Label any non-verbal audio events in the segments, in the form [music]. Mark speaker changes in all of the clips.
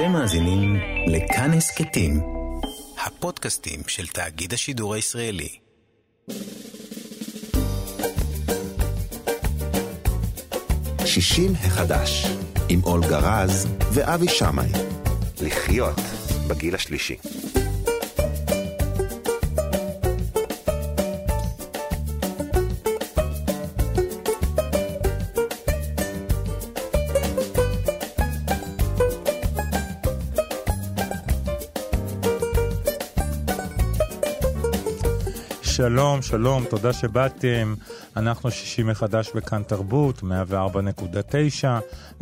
Speaker 1: אתם מאזינים לכאן הסכתים, הפודקאסטים של תאגיד השידור הישראלי.
Speaker 2: שישים החדש, עם אולגה רז ואבי שמאי. לחיות בגיל השלישי.
Speaker 3: שלום, שלום, תודה שבאתם. אנחנו שישי מחדש בכאן תרבות, 104.9,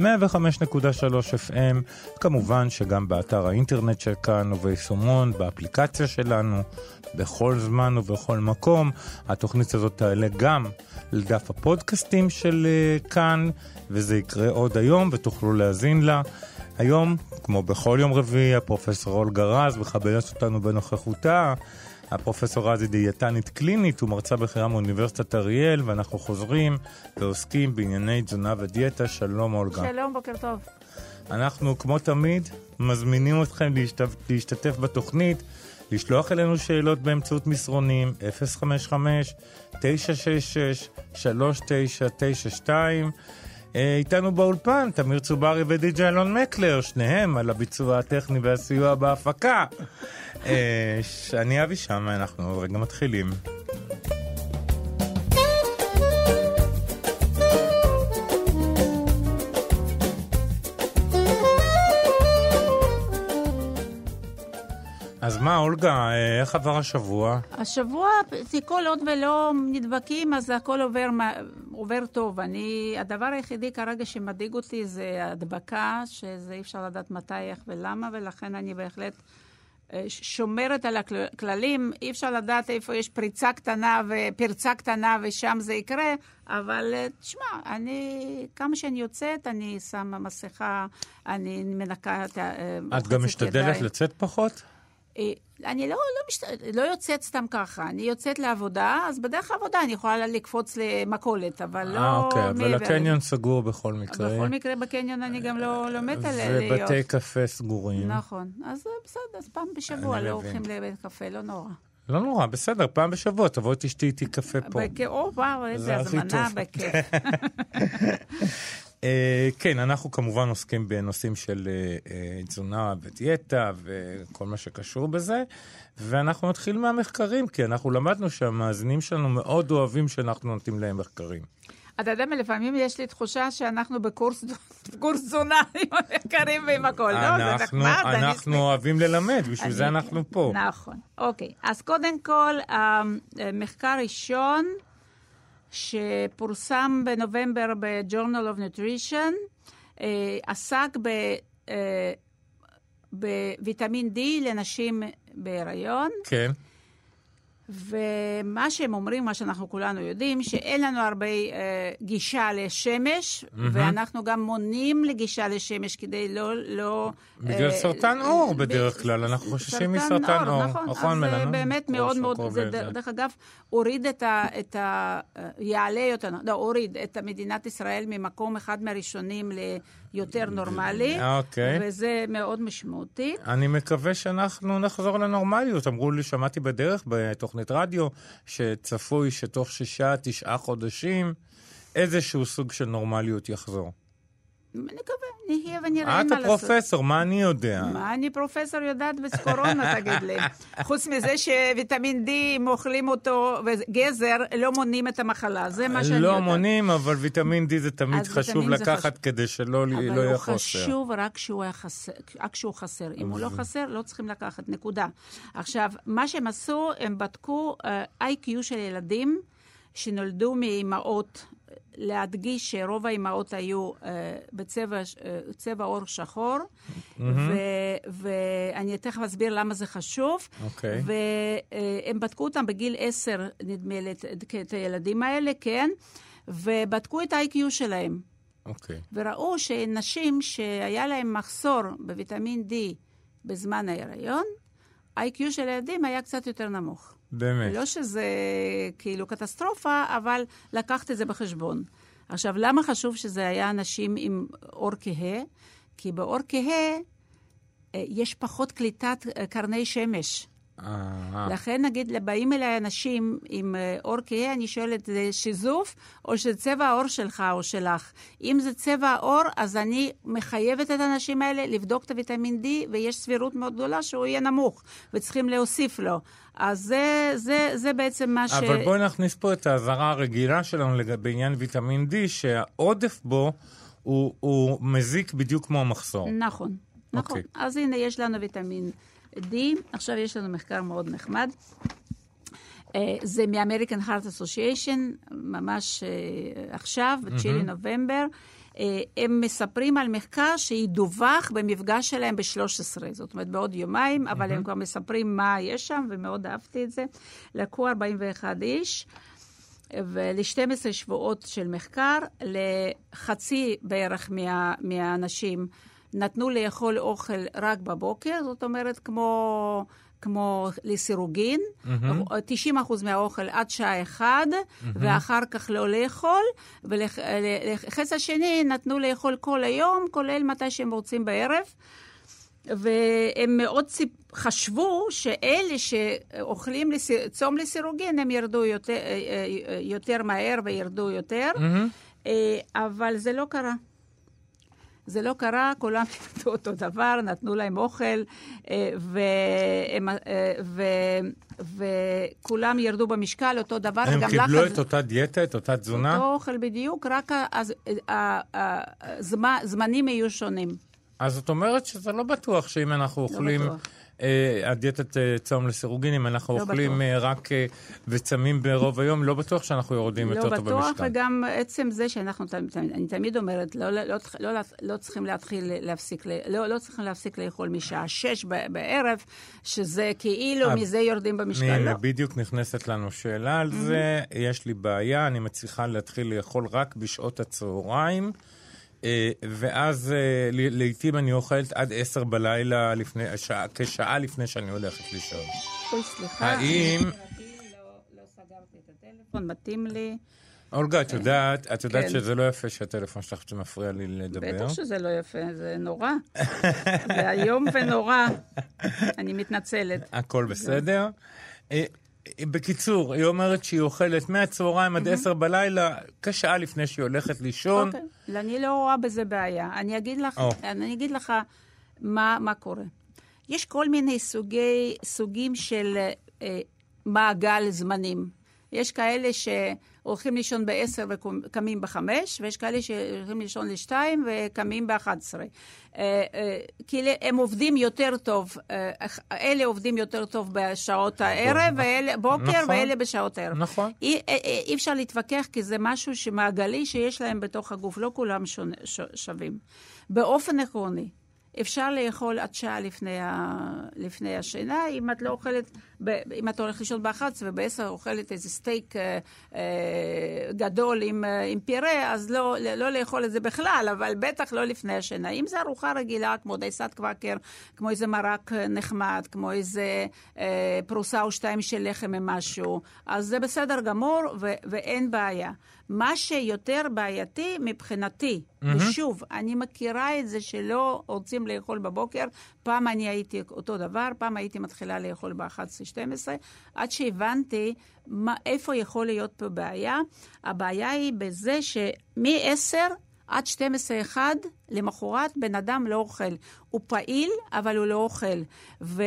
Speaker 3: 105.3 FM, כמובן שגם באתר האינטרנט של כאן וביישומון, באפליקציה שלנו, בכל זמן ובכל מקום. התוכנית הזאת תעלה גם לדף הפודקאסטים של uh, כאן, וזה יקרה עוד היום ותוכלו להאזין לה. היום, כמו בכל יום רביעי, הפרופסור אולגה רז מכבדת אותנו בנוכחותה. הפרופסור רז היא דיאטנית קלינית ומרצה בכירה מאוניברסיטת אריאל, ואנחנו חוזרים ועוסקים בענייני תזונה ודיאטה. שלום, אולגה.
Speaker 4: שלום, בוקר טוב.
Speaker 3: אנחנו, כמו תמיד, מזמינים אתכם להשתתף, להשתתף בתוכנית, לשלוח אלינו שאלות באמצעות מסרונים 055-966-3992. איתנו באולפן, תמיר צוברי ודי.ג'י אלון מקלר, שניהם על הביצוע הטכני והסיוע בהפקה. אה, אני אבי שם, אנחנו רגע מתחילים. אז מה, אולגה, אה, איך עבר השבוע?
Speaker 4: השבוע, כל עוד ולא נדבקים, אז הכל עובר, עובר טוב. אני, הדבר היחידי כרגע שמדאיג אותי זה הדבקה, שזה אי אפשר לדעת מתי, איך ולמה, ולכן אני בהחלט אה, שומרת על הכללים. אי אפשר לדעת איפה יש פריצה קטנה ופרצה קטנה ושם זה יקרה, אבל אה, תשמע, אני, כמה שאני יוצאת, אני שמה מסכה, אני מנקה את ה...
Speaker 3: את גם משתדלת לצאת פחות?
Speaker 4: אה, אני לא, לא, משת... לא יוצאת סתם ככה, אני יוצאת לעבודה, אז בדרך העבודה אני יכולה לקפוץ למכולת, אבל לא...
Speaker 3: אה, אוקיי, אבל הקניון סגור בכל מקרה.
Speaker 4: בכל מקרה בקניון אני גם לא, לא מתה להיות.
Speaker 3: ובתי קפה סגורים.
Speaker 4: נכון, אז בסדר, אז פעם בשבוע לא הולכים לבית קפה, לא נורא.
Speaker 3: לא נורא, בסדר, פעם בשבוע, תבואי תשתי איתי קפה פה.
Speaker 4: או, וואו, איזה הזמנה, בכיף. [laughs]
Speaker 3: Uh, כן, אנחנו כמובן עוסקים בנושאים של uh, תזונה ודיאטה וכל מה שקשור בזה, ואנחנו נתחיל מהמחקרים, כי אנחנו למדנו שהמאזינים שלנו מאוד אוהבים שאנחנו נותנים להם מחקרים.
Speaker 4: אתה יודע, לפעמים יש לי תחושה שאנחנו בקורס תזונה [laughs] עם המחקרים ועם הכל, לא?
Speaker 3: זה נחמד. אנחנו אוהבים ללמד, בשביל זה אנחנו פה.
Speaker 4: נכון. אוקיי, אז קודם כל, המחקר ראשון, שפורסם בנובמבר ב-Journal of Nutrition, אה, עסק ב, אה, בוויטמין D לנשים בהיריון.
Speaker 3: כן.
Speaker 4: ומה שהם אומרים, מה שאנחנו כולנו יודעים, שאין לנו הרבה אה, גישה לשמש, mm-hmm. ואנחנו גם מונים לגישה לשמש כדי לא... לא
Speaker 3: בגלל אה, סרטן עור בדרך כלל, אנחנו חוששים מסרטן עור.
Speaker 4: נכון, נכון, אז זה באמת מאוד מאוד, זה דרך אגב, הוריד את ה... את ה יעלה יותר, לא, הוריד את מדינת ישראל ממקום אחד מהראשונים ליותר נורמלי,
Speaker 3: אוקיי.
Speaker 4: וזה מאוד משמעותי.
Speaker 3: אני מקווה שאנחנו נחזור לנורמליות. אמרו לי, שמעתי בדרך בתוכנית... תוכנית רדיו, שצפוי שתוך שישה, תשעה חודשים איזשהו סוג של נורמליות יחזור.
Speaker 4: נקווה, נהיה ונראה מה
Speaker 3: לעשות. את הפרופסור, מה אני יודע?
Speaker 4: מה אני פרופסור יודעת בקורונה, [laughs] תגיד לי? חוץ מזה שוויטמין D, אם אוכלים אותו, וגזר, לא מונים את המחלה, זה מה שאני
Speaker 3: לא
Speaker 4: יודעת.
Speaker 3: לא מונים, אבל ויטמין D זה תמיד חשוב לקחת. כדי שלא לא יהיה חוסר.
Speaker 4: אבל הוא חשוב רק כשהוא, חסר. אם הוא לא חסר, לא צריכים לקחת, נקודה. עכשיו, מה שהם עשו, הם בדקו אה, IQ של ילדים שנולדו מאימהות להדגיש שרוב האימהות היו uh, בצבע uh, עור שחור, mm-hmm. ואני תכף אסביר למה זה חשוב.
Speaker 3: Okay. אוקיי.
Speaker 4: והם uh, בדקו אותם בגיל עשר, נדמה לי, את הילדים האלה, כן, ובדקו את ה-IQ שלהם.
Speaker 3: אוקיי. Okay.
Speaker 4: וראו שנשים שהיה להם מחסור בוויטמין D בזמן ההיריון, ה-IQ של הילדים היה קצת יותר נמוך.
Speaker 3: באמת.
Speaker 4: לא שזה כאילו קטסטרופה, אבל לקחת את זה בחשבון. עכשיו, למה חשוב שזה היה אנשים עם אור כהה? כי באור כהה אה, יש פחות קליטת אה, קרני שמש.
Speaker 3: אה,
Speaker 4: לכן, נגיד, באים אליי אנשים עם אה, עור כהה, אני שואלת, זה שיזוף או שזה צבע העור שלך או שלך? אם זה צבע העור, אז אני מחייבת את האנשים האלה לבדוק את הוויטמין D, ויש סבירות מאוד גדולה שהוא יהיה נמוך, וצריכים להוסיף לו. אז זה, זה, זה בעצם מה ש...
Speaker 3: אבל בואי נכניס פה את האזהרה הרגילה שלנו בעניין ויטמין D, שהעודף בו הוא, הוא מזיק בדיוק כמו המחסור.
Speaker 4: נכון, נכון.
Speaker 3: אוקיי.
Speaker 4: אז הנה, יש לנו ויטמין D. עכשיו יש לנו מחקר מאוד נחמד. אה, זה מ-American Heart Association, ממש אה, עכשיו, ב-9 נובמבר. אה, הם מספרים על מחקר שידווח במפגש שלהם ב-13, זאת אומרת בעוד יומיים, אבל הם כבר מספרים מה יש שם, ומאוד אהבתי את זה. לקחו 41 איש. ול-12 שבועות של מחקר, לחצי בערך מה, מהאנשים נתנו לאכול אוכל רק בבוקר, זאת אומרת, כמו, כמו לסירוגין, mm-hmm. 90% מהאוכל עד שעה אחד, mm-hmm. ואחר כך לא לאכול, ולחץ השני נתנו לאכול כל היום, כולל מתי שהם רוצים בערב. והם מאוד ציפ... חשבו שאלה שאוכלים לס... צום לסירוגין, הם ירדו יותר, יותר מהר וירדו יותר, mm-hmm. אבל זה לא קרה. זה לא קרה, כולם [laughs] לימדו אותו דבר, נתנו להם אוכל, והם, ו... וכולם ירדו במשקל, אותו דבר.
Speaker 3: הם קיבלו לחץ... את אותה דיאטה, את אותה תזונה?
Speaker 4: אותו אוכל בדיוק, רק הזמנים יהיו שונים.
Speaker 3: אז זאת אומרת שזה לא בטוח שאם אנחנו אוכלים...
Speaker 4: לא בטוח.
Speaker 3: אה, הדיאטת אה, צום לסירוגין, אם אנחנו
Speaker 4: לא
Speaker 3: אוכלים
Speaker 4: בטוח.
Speaker 3: אה, רק וצמים ברוב היום, לא בטוח שאנחנו יורדים
Speaker 4: לא
Speaker 3: יותר טוב
Speaker 4: בטוח,
Speaker 3: במשקל.
Speaker 4: וגם עצם זה שאנחנו, אני תמיד אומרת, לא, לא, לא, לא, לא צריכים להתחיל להפסיק, לא, לא צריכים להפסיק לאכול משעה שש בערב, שזה כאילו מזה יורדים במשקל. לא.
Speaker 3: בדיוק נכנסת לנו שאלה על זה. יש לי בעיה, אני מצליחה להתחיל לאכול רק בשעות הצהריים, ואז אה, ל- לעתים אני אוכלת עד עשר בלילה, לפני, שעה, כשעה לפני שאני הולכת לישון.
Speaker 4: אוי, סליחה.
Speaker 3: האם,
Speaker 4: סגרתי את הטלפון, מתאים לי.
Speaker 3: אולגה, את יודעת, את יודעת
Speaker 4: כן.
Speaker 3: שזה לא יפה שהטלפון שלך מפריע לי לדבר?
Speaker 4: בטח שזה לא יפה, זה נורא. זה איום ונורא. אני מתנצלת. [laughs]
Speaker 3: הכל בסדר. אה, אה, בקיצור, היא אומרת שהיא אוכלת מהצהריים עד עשר בלילה, כשעה לפני שהיא הולכת לישון.
Speaker 4: אוקיי, אני לא רואה בזה בעיה. אני אגיד לך. אני אגיד לך מה, מה קורה. יש כל מיני סוגי, סוגים של אה, מעגל זמנים. יש כאלה שהולכים לישון ב-10 וקמים ב-5, ויש כאלה שהולכים לישון ל-2 וקמים ב-11. אה, אה, כאילו הם עובדים יותר טוב, אה, אלה עובדים יותר טוב בשעות הערב, ואלה בוקר,
Speaker 3: נכון.
Speaker 4: ואלה בשעות הערב.
Speaker 3: נכון.
Speaker 4: אי, אי אי אפשר להתווכח, כי זה משהו שמעגלי שיש להם בתוך הגוף, לא כולם שונה, ש, שווים. באופן עקרוני, אפשר לאכול עד שעה לפני, ה, לפני השינה, אם את לא אוכלת, ב, אם את הולכת לישון ב-11 וב-10 אוכלת איזה סטייק אה, אה, גדול עם, אה, עם פירה, אז לא, לא לאכול את זה בכלל, אבל בטח לא לפני השינה. אם זו ארוחה רגילה, כמו דייסת קוואקר, כמו איזה מרק אה, נחמד, כמו איזה אה, פרוסה או שתיים של לחם עם משהו, אז זה בסדר גמור ו- ואין בעיה. מה שיותר בעייתי מבחינתי, mm-hmm. ושוב, אני מכירה את זה שלא רוצים לאכול בבוקר, פעם אני הייתי אותו דבר, פעם הייתי מתחילה לאכול ב-11-12, עד שהבנתי מה, איפה יכול להיות פה בעיה. הבעיה היא בזה שמ-10 עד 12-1, למחרת בן אדם לא אוכל. הוא פעיל, אבל הוא לא אוכל. ו...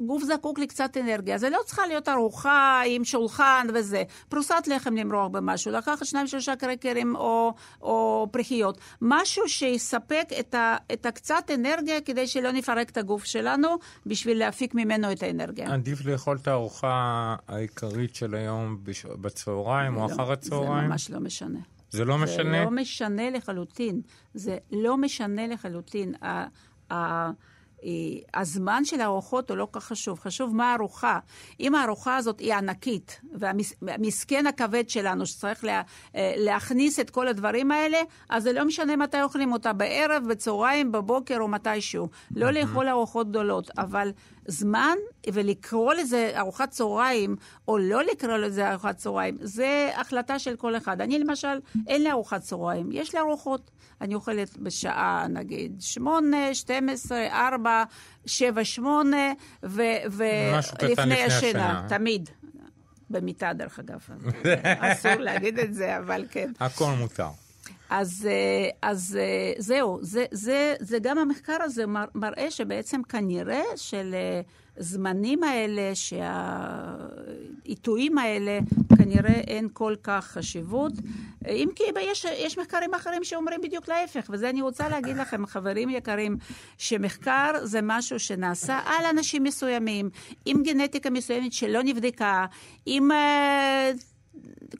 Speaker 4: גוף זקוק לקצת אנרגיה. זה לא צריכה להיות ארוחה עם שולחן וזה. פרוסת לחם למרוח במשהו, לקחת שניים שלושה קרקרים או, או פרחיות. משהו שיספק את, ה, את הקצת אנרגיה כדי שלא נפרק את הגוף שלנו בשביל להפיק ממנו את האנרגיה.
Speaker 3: עדיף לאכול את הארוחה העיקרית של היום בש... בצהריים או
Speaker 4: לא,
Speaker 3: אחר הצהריים?
Speaker 4: זה ממש לא משנה.
Speaker 3: זה לא
Speaker 4: זה
Speaker 3: משנה?
Speaker 4: לא משנה לחלוטין. זה לא משנה לחלוטין. ה- ה- הזמן של הארוחות הוא לא כל כך חשוב, חשוב מה הארוחה. אם הארוחה הזאת היא ענקית, והמסכן הכבד שלנו שצריך לה, אה, להכניס את כל הדברים האלה, אז זה לא משנה מתי אוכלים אותה, בערב, בצהריים, בבוקר או מתישהו. לא לאכול ארוחות גדולות, אבל זמן ולקרוא לזה ארוחת צהריים, או לא לקרוא לזה ארוחת צהריים, זה החלטה של כל אחד. אני למשל, אין לי ארוחת צהריים, יש לי ארוחות. אני אוכלת בשעה, נגיד, שמונה, שתים עשרה, ארבע, שבע, שמונה, ולפני השינה, תמיד. במיטה, דרך אגב. [laughs] אסור להגיד את זה, אבל כן.
Speaker 3: הכל מותר.
Speaker 4: אז, אה, אז אה, זהו, זה, זה, זה גם המחקר הזה מראה שבעצם כנראה שלזמנים האלה, שהעיתויים האלה, כנראה אין כל כך חשיבות. אם כי יש, יש מחקרים אחרים שאומרים בדיוק להפך, וזה אני רוצה להגיד לכם, חברים יקרים, שמחקר זה משהו שנעשה על אנשים מסוימים, עם גנטיקה מסוימת שלא נבדקה, עם... אה,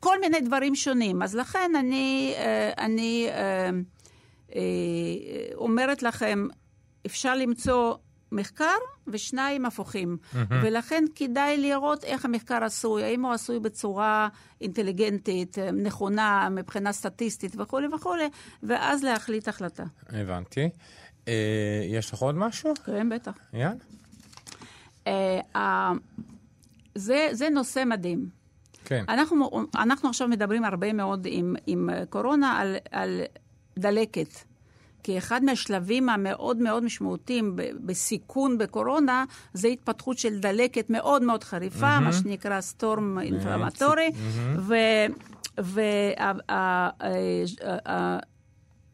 Speaker 4: כל מיני דברים שונים. אז לכן אני, אה, אני אה, אה, אומרת לכם, אפשר למצוא מחקר ושניים הפוכים. Mm-hmm. ולכן כדאי לראות איך המחקר עשוי, האם הוא עשוי בצורה אינטליגנטית, נכונה, מבחינה סטטיסטית וכולי וכולי, ואז להחליט החלטה.
Speaker 3: הבנתי. אה, יש לך עוד משהו?
Speaker 4: כן, בטח.
Speaker 3: יאללה.
Speaker 4: אה, זה, זה נושא מדהים.
Speaker 3: כן.
Speaker 4: אנחנו, אנחנו עכשיו מדברים הרבה מאוד עם, עם קורונה על, על דלקת. כי אחד מהשלבים המאוד מאוד משמעותיים בסיכון בקורונה, זה התפתחות של דלקת מאוד מאוד חריפה, mm-hmm. מה שנקרא סטורם אינפלמטורי,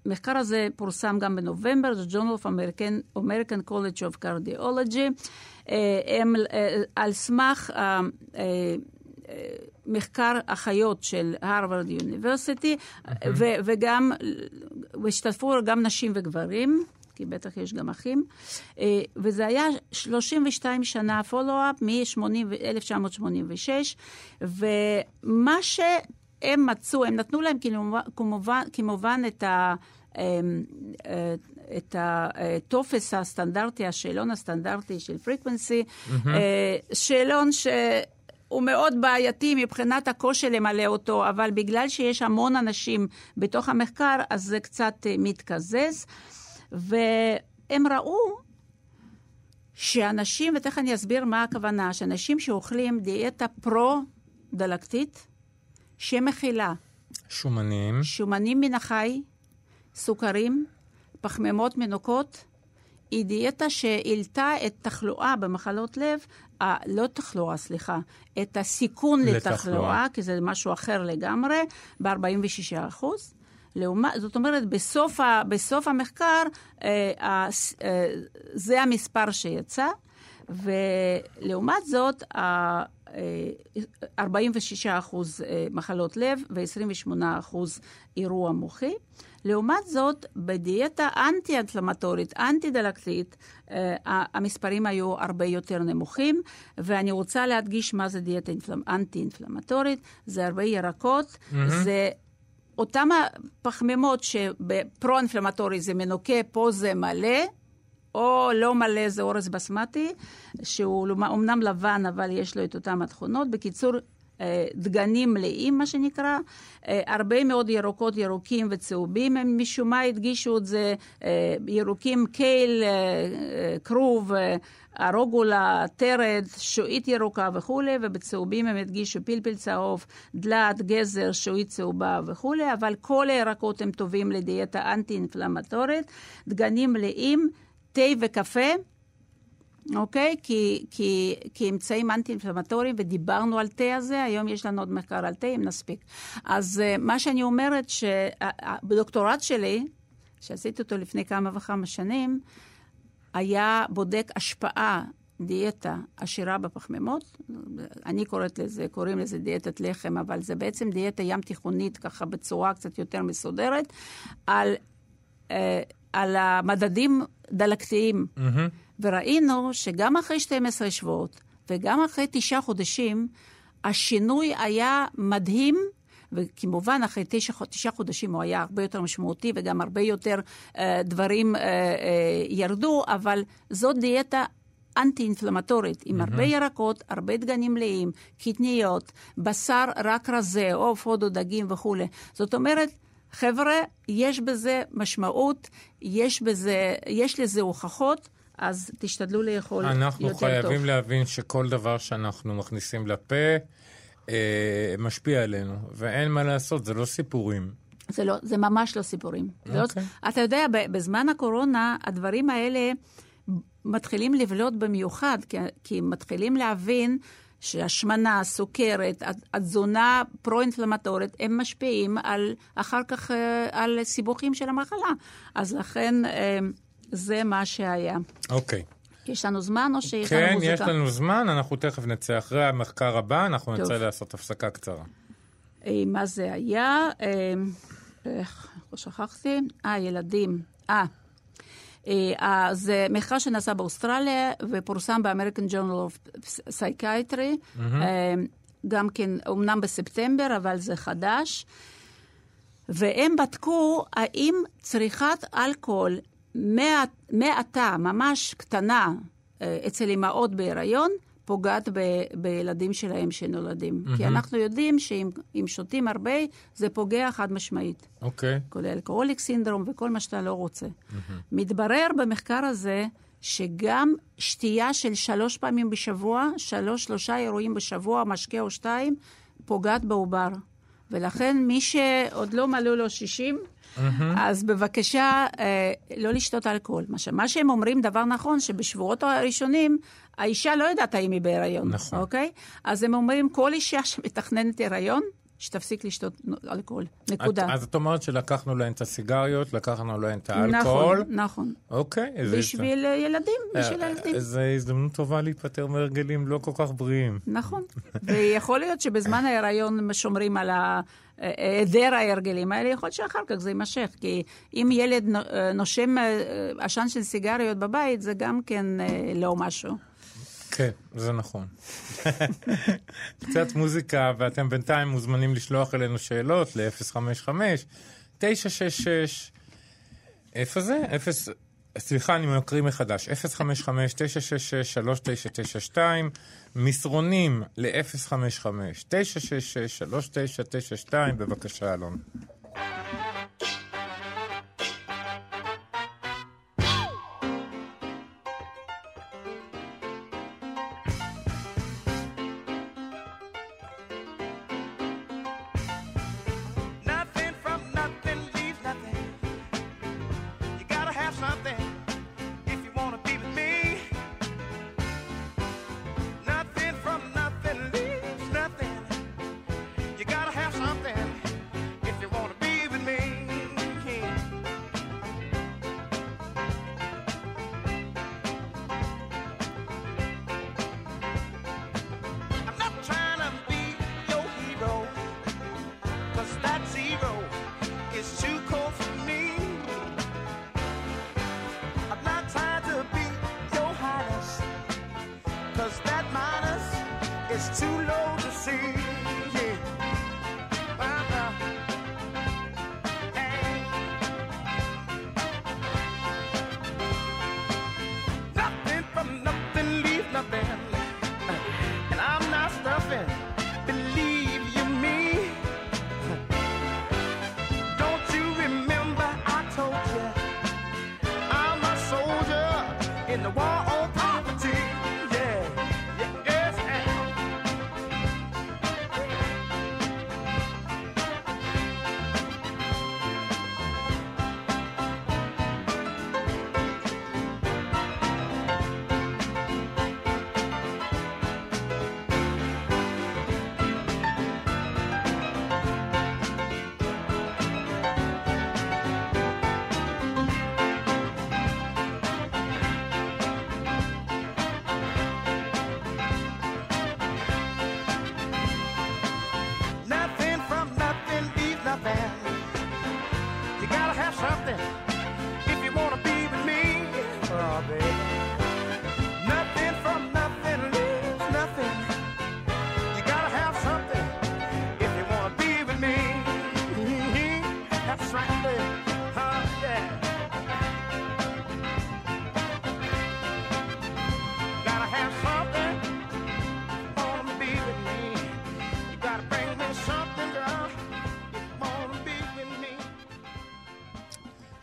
Speaker 4: והמחקר הזה פורסם גם בנובמבר, זה Journal of American, American College of Cardiology, אה, הם אה, על סמך אה, מחקר אחיות של הרווארד יוניברסיטי, וגם, והשתתפו גם נשים וגברים. כי בטח יש גם אחים, אה, וזה היה 32 שנה פולו-אפ מ-1986, ומה שהם מצאו, הם נתנו להם כמובן, כמובן את ה... אמ, אה, את הטופס הסטנדרטי, השאלון הסטנדרטי של פריקוונסי, mm-hmm. שאלון ש... הוא מאוד בעייתי מבחינת הקושי למלא אותו, אבל בגלל שיש המון אנשים בתוך המחקר, אז זה קצת אה, מתקזז. והם ראו שאנשים, ותכף אני אסביר מה הכוונה, שאנשים שאוכלים דיאטה פרו-דלקתית, שמכילה
Speaker 3: שומנים,
Speaker 4: שומנים מן החי, סוכרים, פחמימות מנוקות, היא דיאטה שהעלתה את תחלואה במחלות לב, אה, לא תחלואה, סליחה, את הסיכון לתחלואה, לתחלואה כי זה משהו אחר לגמרי, ב-46 אחוז. לעומת, זאת אומרת, בסוף, ה, בסוף המחקר אה, אה, זה המספר שיצא, ולעומת זאת, 46 אה, אחוז אה, מחלות לב ו-28 אחוז אירוע מוחי. לעומת זאת, בדיאטה אנטי-אינפלמטורית, אנטי-דלקתית, אה, המספרים היו הרבה יותר נמוכים, ואני רוצה להדגיש מה זה דיאטה אנטי-אינפלמטורית, זה הרבה ירקות, mm-hmm. זה... אותם הפחמימות שבפרו-אינפלמטורי זה מנוקה, פה זה מלא, או לא מלא זה אורז בסמטי, שהוא אמנם לבן, אבל יש לו את אותן התכונות. בקיצור, דגנים מלאים, מה שנקרא. אה, הרבה מאוד ירוקות, ירוקים וצהובים, הם משום מה הדגישו את זה, אה, ירוקים קייל, כרוב, ארוגולה, טרד, שועית ירוקה וכולי, ובצהובים הם הדגישו פלפל צהוב, דלת, גזר, שועית צהובה וכולי, אבל כל הירקות הם טובים לדיאטה אנטי-אינפלמטורית. דגנים מלאים, תה וקפה. אוקיי? כי, כי, כי אמצעים אנטי-אינפלמטוריים, ודיברנו על תה הזה, היום יש לנו עוד מחקר על תה, אם נספיק. אז uh, מה שאני אומרת, שבדוקטורט שלי, שעשיתי אותו לפני כמה וכמה שנים, היה בודק השפעה דיאטה עשירה בפחמימות, אני קוראת לזה, קוראים לזה דיאטת לחם, אבל זה בעצם דיאטה ים תיכונית, ככה בצורה קצת יותר מסודרת, על, אה, על המדדים דלקתיים. Mm-hmm. וראינו שגם אחרי 12 שבועות וגם אחרי תשעה חודשים, השינוי היה מדהים. וכמובן, אחרי תשע, תשע חודשים הוא היה הרבה יותר משמעותי וגם הרבה יותר אה, דברים אה, אה, ירדו, אבל זאת דיאטה אנטי-אינפלמטורית, עם mm-hmm. הרבה ירקות, הרבה דגנים מלאים, קטניות, בשר רק רזה, עוף, הודו, דגים וכולי. זאת אומרת, חבר'ה, יש בזה משמעות, יש, בזה, יש לזה הוכחות. אז תשתדלו לאכול יותר טוב.
Speaker 3: אנחנו חייבים להבין שכל דבר שאנחנו מכניסים לפה אה, משפיע עלינו, ואין מה לעשות, זה לא סיפורים.
Speaker 4: זה, לא, זה ממש לא סיפורים. Okay. לא,
Speaker 3: אוקיי.
Speaker 4: אתה יודע, בזמן הקורונה הדברים האלה מתחילים לבלוט במיוחד, כי, כי מתחילים להבין שהשמנה, סוכרת, התזונה פרו-אינפלמטורית, הם משפיעים על, אחר כך אה, על סיבוכים של המחלה. אז לכן אה, זה מה שהיה.
Speaker 3: אוקיי. Okay.
Speaker 4: יש לנו זמן או שיש
Speaker 3: כן,
Speaker 4: לנו מוזיקה?
Speaker 3: כן, יש לנו זמן, אנחנו תכף נצא אחרי המחקר הבא, אנחנו טוב. נצא לעשות הפסקה קצרה.
Speaker 4: אה, מה זה היה? איך, לא שכחתי. אה, ילדים. אה. זה מחקר שנעשה באוסטרליה ופורסם Journal of Psychiatry, mm-hmm. גם כן, אמנם בספטמבר, אבל זה חדש. והם בדקו האם צריכת אלכוהול מעטה, ממש קטנה, אצל אימהות בהיריון, פוגעת ב, בילדים שלהם שנולדים. Mm-hmm. כי אנחנו יודעים שאם שותים הרבה, זה פוגע חד משמעית.
Speaker 3: אוקיי. Okay.
Speaker 4: כולל אלכוהוליק סינדרום וכל מה שאתה לא רוצה. Mm-hmm. מתברר במחקר הזה שגם שתייה של שלוש פעמים בשבוע, שלוש, שלושה אירועים בשבוע, משקה או שתיים, פוגעת בעובר. ולכן מי שעוד לא מלאו לו 60, mm-hmm. אז בבקשה אה, לא לשתות אלכוהול. מה, מה שהם אומרים, דבר נכון, שבשבועות הראשונים האישה לא יודעת האם היא בהיריון,
Speaker 3: נכון.
Speaker 4: אוקיי? אז הם אומרים, כל אישה שמתכננת הריון, שתפסיק לשתות אלכוהול, נקודה.
Speaker 3: את, אז את אומרת שלקחנו להן את הסיגריות, לקחנו להן את האלכוהול.
Speaker 4: נכון, נכון.
Speaker 3: אוקיי.
Speaker 4: בשביל זה... ילדים, בשביל
Speaker 3: אה,
Speaker 4: הילדים.
Speaker 3: זו הזדמנות טובה להיפטר מהרגלים לא כל כך בריאים.
Speaker 4: נכון. ויכול להיות שבזמן [laughs] ההיריון שומרים על היעדר ההרגלים האלה, יכול להיות שאחר כך זה יימשך. כי אם ילד נושם אה, עשן של סיגריות בבית, זה גם כן אה, לא משהו.
Speaker 3: כן, זה נכון. [laughs] קצת מוזיקה, ואתם בינתיים מוזמנים לשלוח אלינו שאלות ל-055, 966, איפה זה? 0... סליחה, אני מקריא מחדש, 055-966-3992, מסרונים ל-055-966-3992, בבקשה, אלון.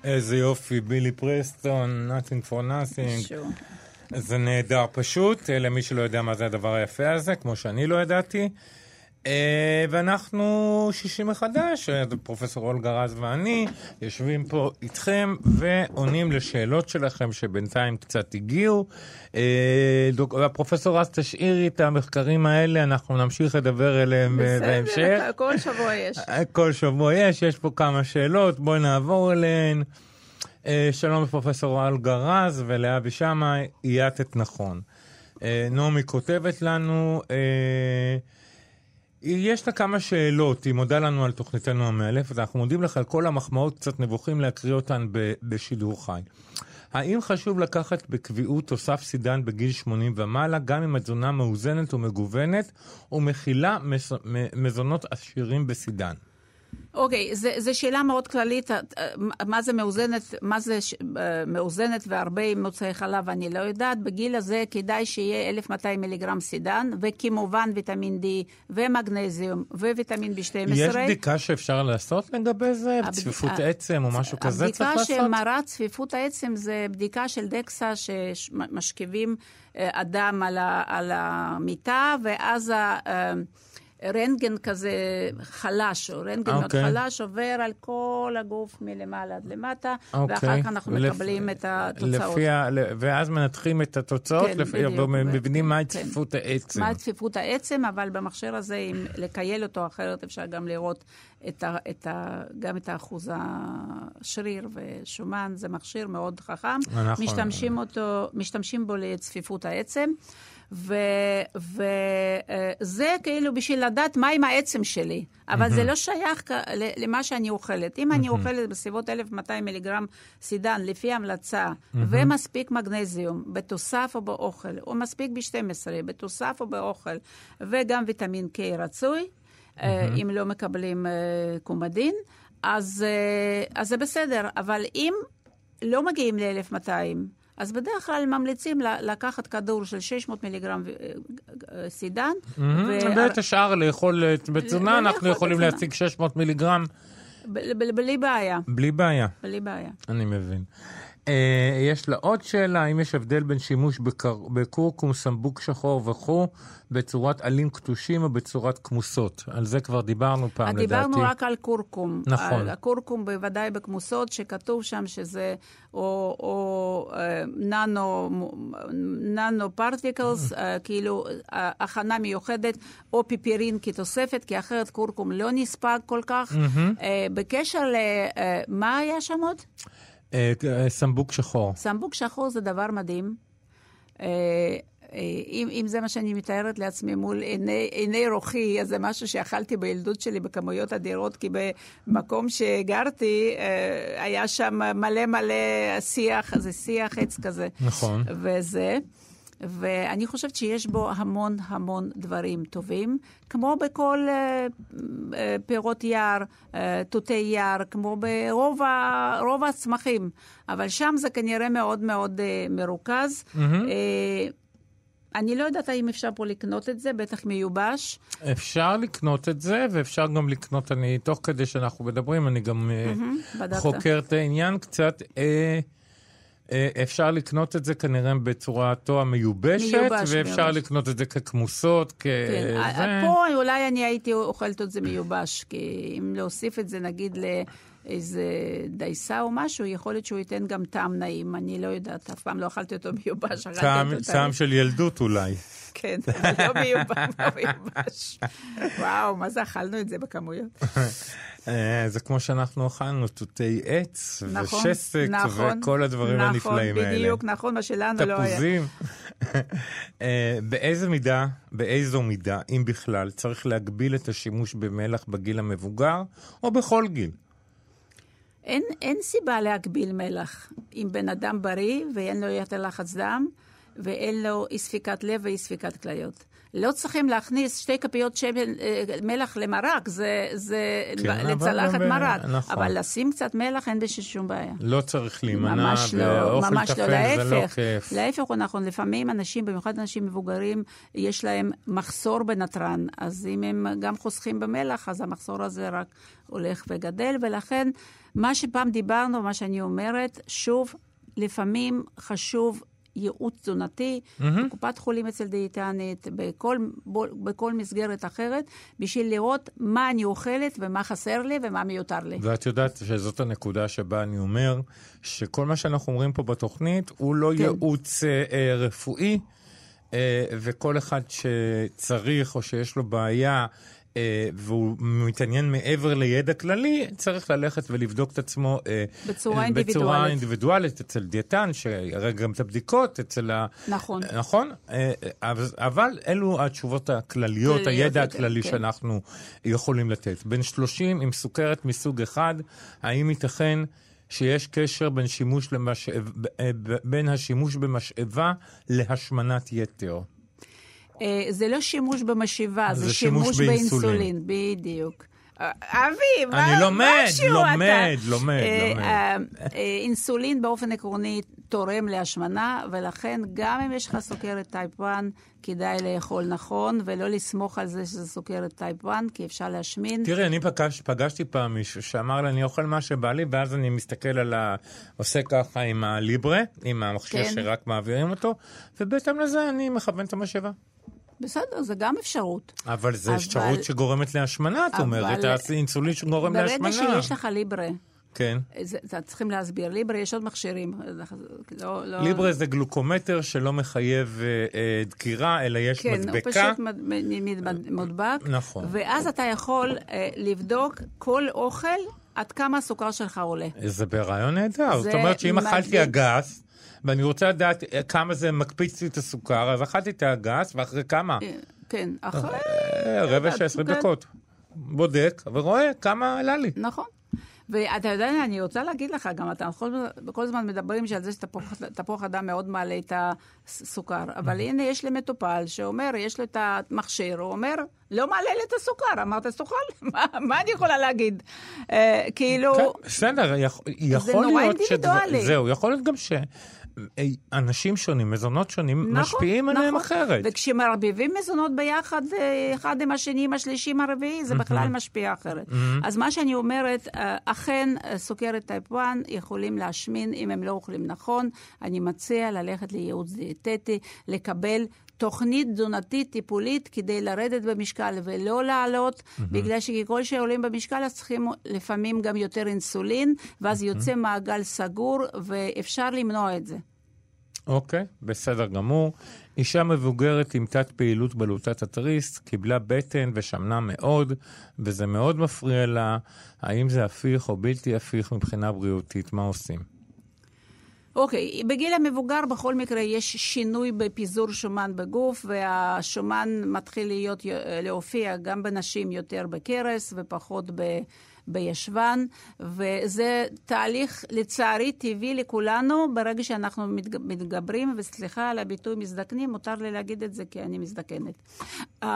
Speaker 3: איזה יופי, בילי פרסטון, nothing for nothing.
Speaker 4: שו.
Speaker 3: זה נהדר פשוט, אה, למי שלא יודע מה זה הדבר היפה הזה, כמו שאני לא ידעתי. אה, ואנחנו שישי מחדש, אה, פרופסור אולגה רז ואני יושבים פה איתכם ועונים לשאלות שלכם שבינתיים קצת הגיעו. אה, פרופסור רז, תשאירי את המחקרים האלה, אנחנו נמשיך לדבר אליהם בהמשך.
Speaker 4: בסדר, כל שבוע יש.
Speaker 3: כל שבוע יש, יש פה כמה שאלות, בואי נעבור אליהן. שלום לפרופסור אולגה רז ולאבי שמאי, אייתת נכון. נעמי כותבת לנו, יש לה כמה שאלות, היא מודה לנו על תוכניתנו המאלפת, אנחנו מודים לך על כל המחמאות, קצת נבוכים להקריא אותן ב- בשידור חי. האם חשוב לקחת בקביעות תוסף סידן בגיל 80 ומעלה, גם אם התזונה מאוזנת ומגוונת, ומכילה מס- מזונות עשירים בסידן?
Speaker 4: אוקיי, זו שאלה מאוד כללית, אה, מה זה מאוזנת, מה זה ש- אה, מאוזנת והרבה מוצאי חלב, אני לא יודעת. בגיל הזה כדאי שיהיה 1,200 מיליגרם סידן, וכמובן ויטמין D ומגנזיום וויטמין B12.
Speaker 3: יש בדיקה שאפשר לעשות לגבי זה?
Speaker 4: הבד-
Speaker 3: צפיפות
Speaker 4: ה-
Speaker 3: עצם או משהו כזה צריך לעשות?
Speaker 4: הבדיקה שמראה צפיפות העצם זה בדיקה של דקסה שמשכיבים אה, אדם על, ה, על המיטה, ואז ה- אה, רנטגן כזה חלש, או רנטגן מאוד
Speaker 3: אוקיי.
Speaker 4: חלש, עובר על כל הגוף מלמעלה עד למטה, ואחר
Speaker 3: אוקיי.
Speaker 4: כך אנחנו
Speaker 3: לפ-
Speaker 4: מקבלים את התוצאות.
Speaker 3: לפי ה... ואז מנתחים את התוצאות,
Speaker 4: כן,
Speaker 3: לפי-
Speaker 4: בדיוק.
Speaker 3: ומבינים מהי
Speaker 4: כן.
Speaker 3: צפיפות העצם.
Speaker 4: מה צפיפות העצם, אבל במכשיר הזה, אם לקייל אותו אחרת, אפשר גם לראות את ה, את ה, גם את האחוז השריר ושומן. זה מכשיר מאוד חכם.
Speaker 3: נכון.
Speaker 4: משתמשים, אותו, משתמשים בו לצפיפות העצם. וזה כאילו בשביל לדעת מה עם העצם שלי, אבל זה לא שייך למה שאני אוכלת. אם אני אוכלת בסביבות 1,200 מיליגרם סידן, לפי המלצה, ומספיק מגנזיום בתוסף או באוכל, או מספיק ב-12 בתוסף או באוכל, וגם ויטמין K רצוי, אה, אם לא מקבלים אה, קומדין, אז, אה, אז זה בסדר. אבל אם לא מגיעים ל-1200, אז בדרך כלל ממליצים לקחת כדור של 600 מיליגרם אה, אה, סידן.
Speaker 3: ואת השאר לאכול אה, בתזונה,
Speaker 4: לאכול
Speaker 3: אנחנו יכולים. להשיג 600 מיליגרם
Speaker 4: בלי בעיה,
Speaker 3: בלי בעיה.
Speaker 4: בלי בעיה.
Speaker 3: אני מבין. אה, יש לה עוד שאלה, האם יש הבדל בין שימוש בקר- בקורקום, סמבוק שחור וכו', בצורת עלים קטושים או בצורת כמוסות? על זה כבר דיברנו פעם, לדעתי.
Speaker 4: דיברנו רק על קורקום.
Speaker 3: נכון.
Speaker 4: על הקורקום בוודאי בכמוסות, שכתוב שם שזה או, או אה, ננו, nano particles, אה, כאילו אה, הכנה מיוחדת, או פיפירין כתוספת, כי אחרת קורקום לא נספג כל כך. אה, בקשר ל... אה, מה היה שם עוד?
Speaker 3: אה, אה, סמבוק שחור.
Speaker 4: סמבוק שחור זה דבר מדהים. אה, אם, אם זה מה שאני מתארת לעצמי מול עיני, עיני רוחי, אז זה משהו שאכלתי בילדות שלי בכמויות אדירות, כי במקום שגרתי היה שם מלא מלא שיח, זה שיח עץ כזה.
Speaker 3: נכון.
Speaker 4: וזה. ואני חושבת שיש בו המון המון דברים טובים, כמו בכל אה, אה, פירות יער, אה, תותי יער, כמו ברוב ה- רוב הצמחים. אבל שם זה כנראה מאוד מאוד אה, מרוכז. אה, אני לא יודעת האם אפשר פה לקנות את זה, בטח מיובש.
Speaker 3: אפשר לקנות את זה, ואפשר גם לקנות, אני, תוך כדי שאנחנו מדברים, אני גם
Speaker 4: בדקת.
Speaker 3: חוקר את העניין קצת. אה, אפשר לקנות את זה כנראה בצורתו המיובשת,
Speaker 4: מיובש,
Speaker 3: ואפשר
Speaker 4: מיובש.
Speaker 3: לקנות את זה ככמוסות, כ...
Speaker 4: כן,
Speaker 3: זה.
Speaker 4: פה אולי אני הייתי אוכלת את זה מיובש, כי אם להוסיף את זה נגיד לאיזה דייסה או משהו, יכול להיות שהוא ייתן גם טעם נעים, אני לא יודעת, אף פעם לא אכלתי אותו מיובש.
Speaker 3: טעם, טעם של ילדות אולי.
Speaker 4: כן, לא מיובש, לא מיובש. וואו, מה זה אכלנו את זה בכמויות? [laughs]
Speaker 3: אה, זה כמו שאנחנו אכלנו תותי עץ,
Speaker 4: נכון,
Speaker 3: ושסק,
Speaker 4: נכון,
Speaker 3: וכל הדברים הנפלאים
Speaker 4: נכון,
Speaker 3: האלה.
Speaker 4: בדיוק, נכון, מה שלנו לא היה.
Speaker 3: תפוזים. [laughs] אה, באיזה מידה, באיזו מידה, אם בכלל, צריך להגביל את השימוש במלח בגיל המבוגר, או בכל גיל?
Speaker 4: אין, אין סיבה להגביל מלח. אם בן אדם בריא ואין לו יתר לחץ דם, ואין לו אי ספיקת לב ואי ספיקת כליות. לא צריכים להכניס שתי כפיות שמן, אה, מלח למרק, זה, זה
Speaker 3: כן, אבל
Speaker 4: לצלחת
Speaker 3: גם, אה,
Speaker 4: מרק.
Speaker 3: נכון.
Speaker 4: אבל לשים קצת מלח אין בזה שום בעיה.
Speaker 3: לא צריך להימנע,
Speaker 4: ממש לא,
Speaker 3: ואוכל
Speaker 4: ממש לא,
Speaker 3: טפל זה לא
Speaker 4: להפך.
Speaker 3: כיף.
Speaker 4: להפך הוא נכון, לפעמים אנשים, במיוחד אנשים מבוגרים, יש להם מחסור בנתרן, אז אם הם גם חוסכים במלח, אז המחסור הזה רק הולך וגדל, ולכן מה שפעם דיברנו, מה שאני אומרת, שוב, לפעמים חשוב ייעוץ תזונתי, בקופת חולים אצל דיאטנית, בכל, בכל מסגרת אחרת, בשביל לראות מה אני אוכלת ומה חסר לי ומה מיותר לי.
Speaker 3: ואת יודעת שזאת הנקודה שבה אני אומר, שכל מה שאנחנו אומרים פה בתוכנית הוא לא
Speaker 4: כן.
Speaker 3: ייעוץ אה, אה, רפואי, אה, וכל אחד שצריך או שיש לו בעיה, והוא מתעניין מעבר לידע כללי, צריך ללכת ולבדוק את עצמו אה,
Speaker 4: בצורה
Speaker 3: אה, בצורה
Speaker 4: אינדיבידואלית.
Speaker 3: אינדיבידואלית, אצל דיאטן, שיראה גם את הבדיקות, אצל ה...
Speaker 4: נכון.
Speaker 3: נכון? אה, אבל- אלו התשובות הכלליות,
Speaker 4: כלליות
Speaker 3: הידע הכללי
Speaker 4: כן.
Speaker 3: שאנחנו יכולים לתת. בן 30 עם סוכרת מסוג אחד, האם ייתכן שיש קשר בין, שימוש למשאב, אה, בין השימוש במשאבה להשמנת יתר?
Speaker 4: אה, זה לא שימוש במשאבה, זה,
Speaker 3: זה שימוש
Speaker 4: שימוש
Speaker 3: באינסולין.
Speaker 4: באינסולין, בדיוק. אה, אבי, מה
Speaker 3: אני לומד, לומד. לומד,
Speaker 4: אה,
Speaker 3: לומד.
Speaker 4: אה, אה, אינסולין באופן עקרוני תורם להשמנה, ולכן גם אם יש לך סוכרת type 1, כדאי לאכול נכון, ולא לסמוך על זה שזה סוכרת type 1, כי אפשר להשמין.
Speaker 3: תראי, אני פגש, פגשתי פעם מישהו שאמר לי, אני אוכל מה שבא לי, ואז אני מסתכל על ה... עושה ככה עם הליברה, עם המכשיר
Speaker 4: כן.
Speaker 3: שרק מעבירים אותו, ובהתאם לזה אני מכוון את המשאבה.
Speaker 4: בסדר, זה גם אפשרות.
Speaker 3: אבל זו אפשרות שגורמת להשמנה, את אומרת, האינסולין שגורם
Speaker 4: ברגע
Speaker 3: להשמנה.
Speaker 4: שיש לך ליברה,
Speaker 3: כן.
Speaker 4: זה, זה, צריכים להסביר, ליברה יש עוד מכשירים. לא, לא...
Speaker 3: ליברה זה גלוקומטר שלא מחייב אה, אה, דקירה, אלא יש
Speaker 4: כן,
Speaker 3: מדבקה.
Speaker 4: הוא פשוט מד- מד- מודבק.
Speaker 3: נכון.
Speaker 4: ואז אתה יכול אה, לבדוק כל אוכל, עד כמה הסוכר שלך עולה.
Speaker 3: זה ברעיון נהדר. זאת אומרת שאם
Speaker 4: מדהים.
Speaker 3: אכלתי אגס, ואני רוצה לדעת אה, כמה זה מקפיץ לי את הסוכר, אז אכלתי את האגס, ואחרי כמה?
Speaker 4: אה, כן, אחרי...
Speaker 3: אה, רבע של 20
Speaker 4: כן.
Speaker 3: דקות. בודק ורואה כמה עלה לי.
Speaker 4: נכון. ואתה יודע, אני רוצה להגיד לך, גם אתה כל, כל הזמן מדברים שעל זה שתפוח אדם מאוד מעלה את הסוכר, אבל הנה יש לי מטופל שאומר, יש לו את המכשיר, הוא אומר, לא מעלה לי את הסוכר, אמרת, תאכל, [laughs] מה, אני יכולה להגיד? כאילו...
Speaker 3: כן, בסדר, יכ- יכול
Speaker 4: נורא
Speaker 3: להיות
Speaker 4: אינדיבידואלי.
Speaker 3: זהו, יכול להיות גם שאנשים שונים, מזונות שונים, משפיעים עליהם אחרת.
Speaker 4: וכשמערבבים מזונות ביחד, אה, אחד עם השני, עם השלישי, עם הרביעי, זה בכלל משפיע אחרת. אז מה שאני אומרת, אה, אכן אה, סוכרת טייפ 1 יכולים להשמין אם הם לא אוכלים נכון. אני מציע ללכת לייעוץ דיאטטי, לקבל... תוכנית תזונתית טיפולית כדי לרדת במשקל ולא לעלות, בגלל שככל שעולים במשקל אז צריכים לפעמים גם יותר אינסולין, ואז יוצא מעגל סגור ואפשר למנוע את זה.
Speaker 3: אוקיי, בסדר גמור. אישה מבוגרת עם תת פעילות בלוטת התריס, קיבלה בטן ושמנה מאוד, וזה מאוד מפריע לה. האם זה הפיך או בלתי הפיך מבחינה בריאותית? מה עושים?
Speaker 4: אוקיי, okay, בגיל המבוגר בכל מקרה יש שינוי בפיזור שומן בגוף, והשומן מתחיל להיות, להופיע גם בנשים יותר בכרס ופחות ב... בישבן, וזה תהליך לצערי טבעי לכולנו ברגע שאנחנו מתגברים, וסליחה על הביטוי מזדקנים, מותר לי להגיד את זה כי אני מזדקנת. Uh,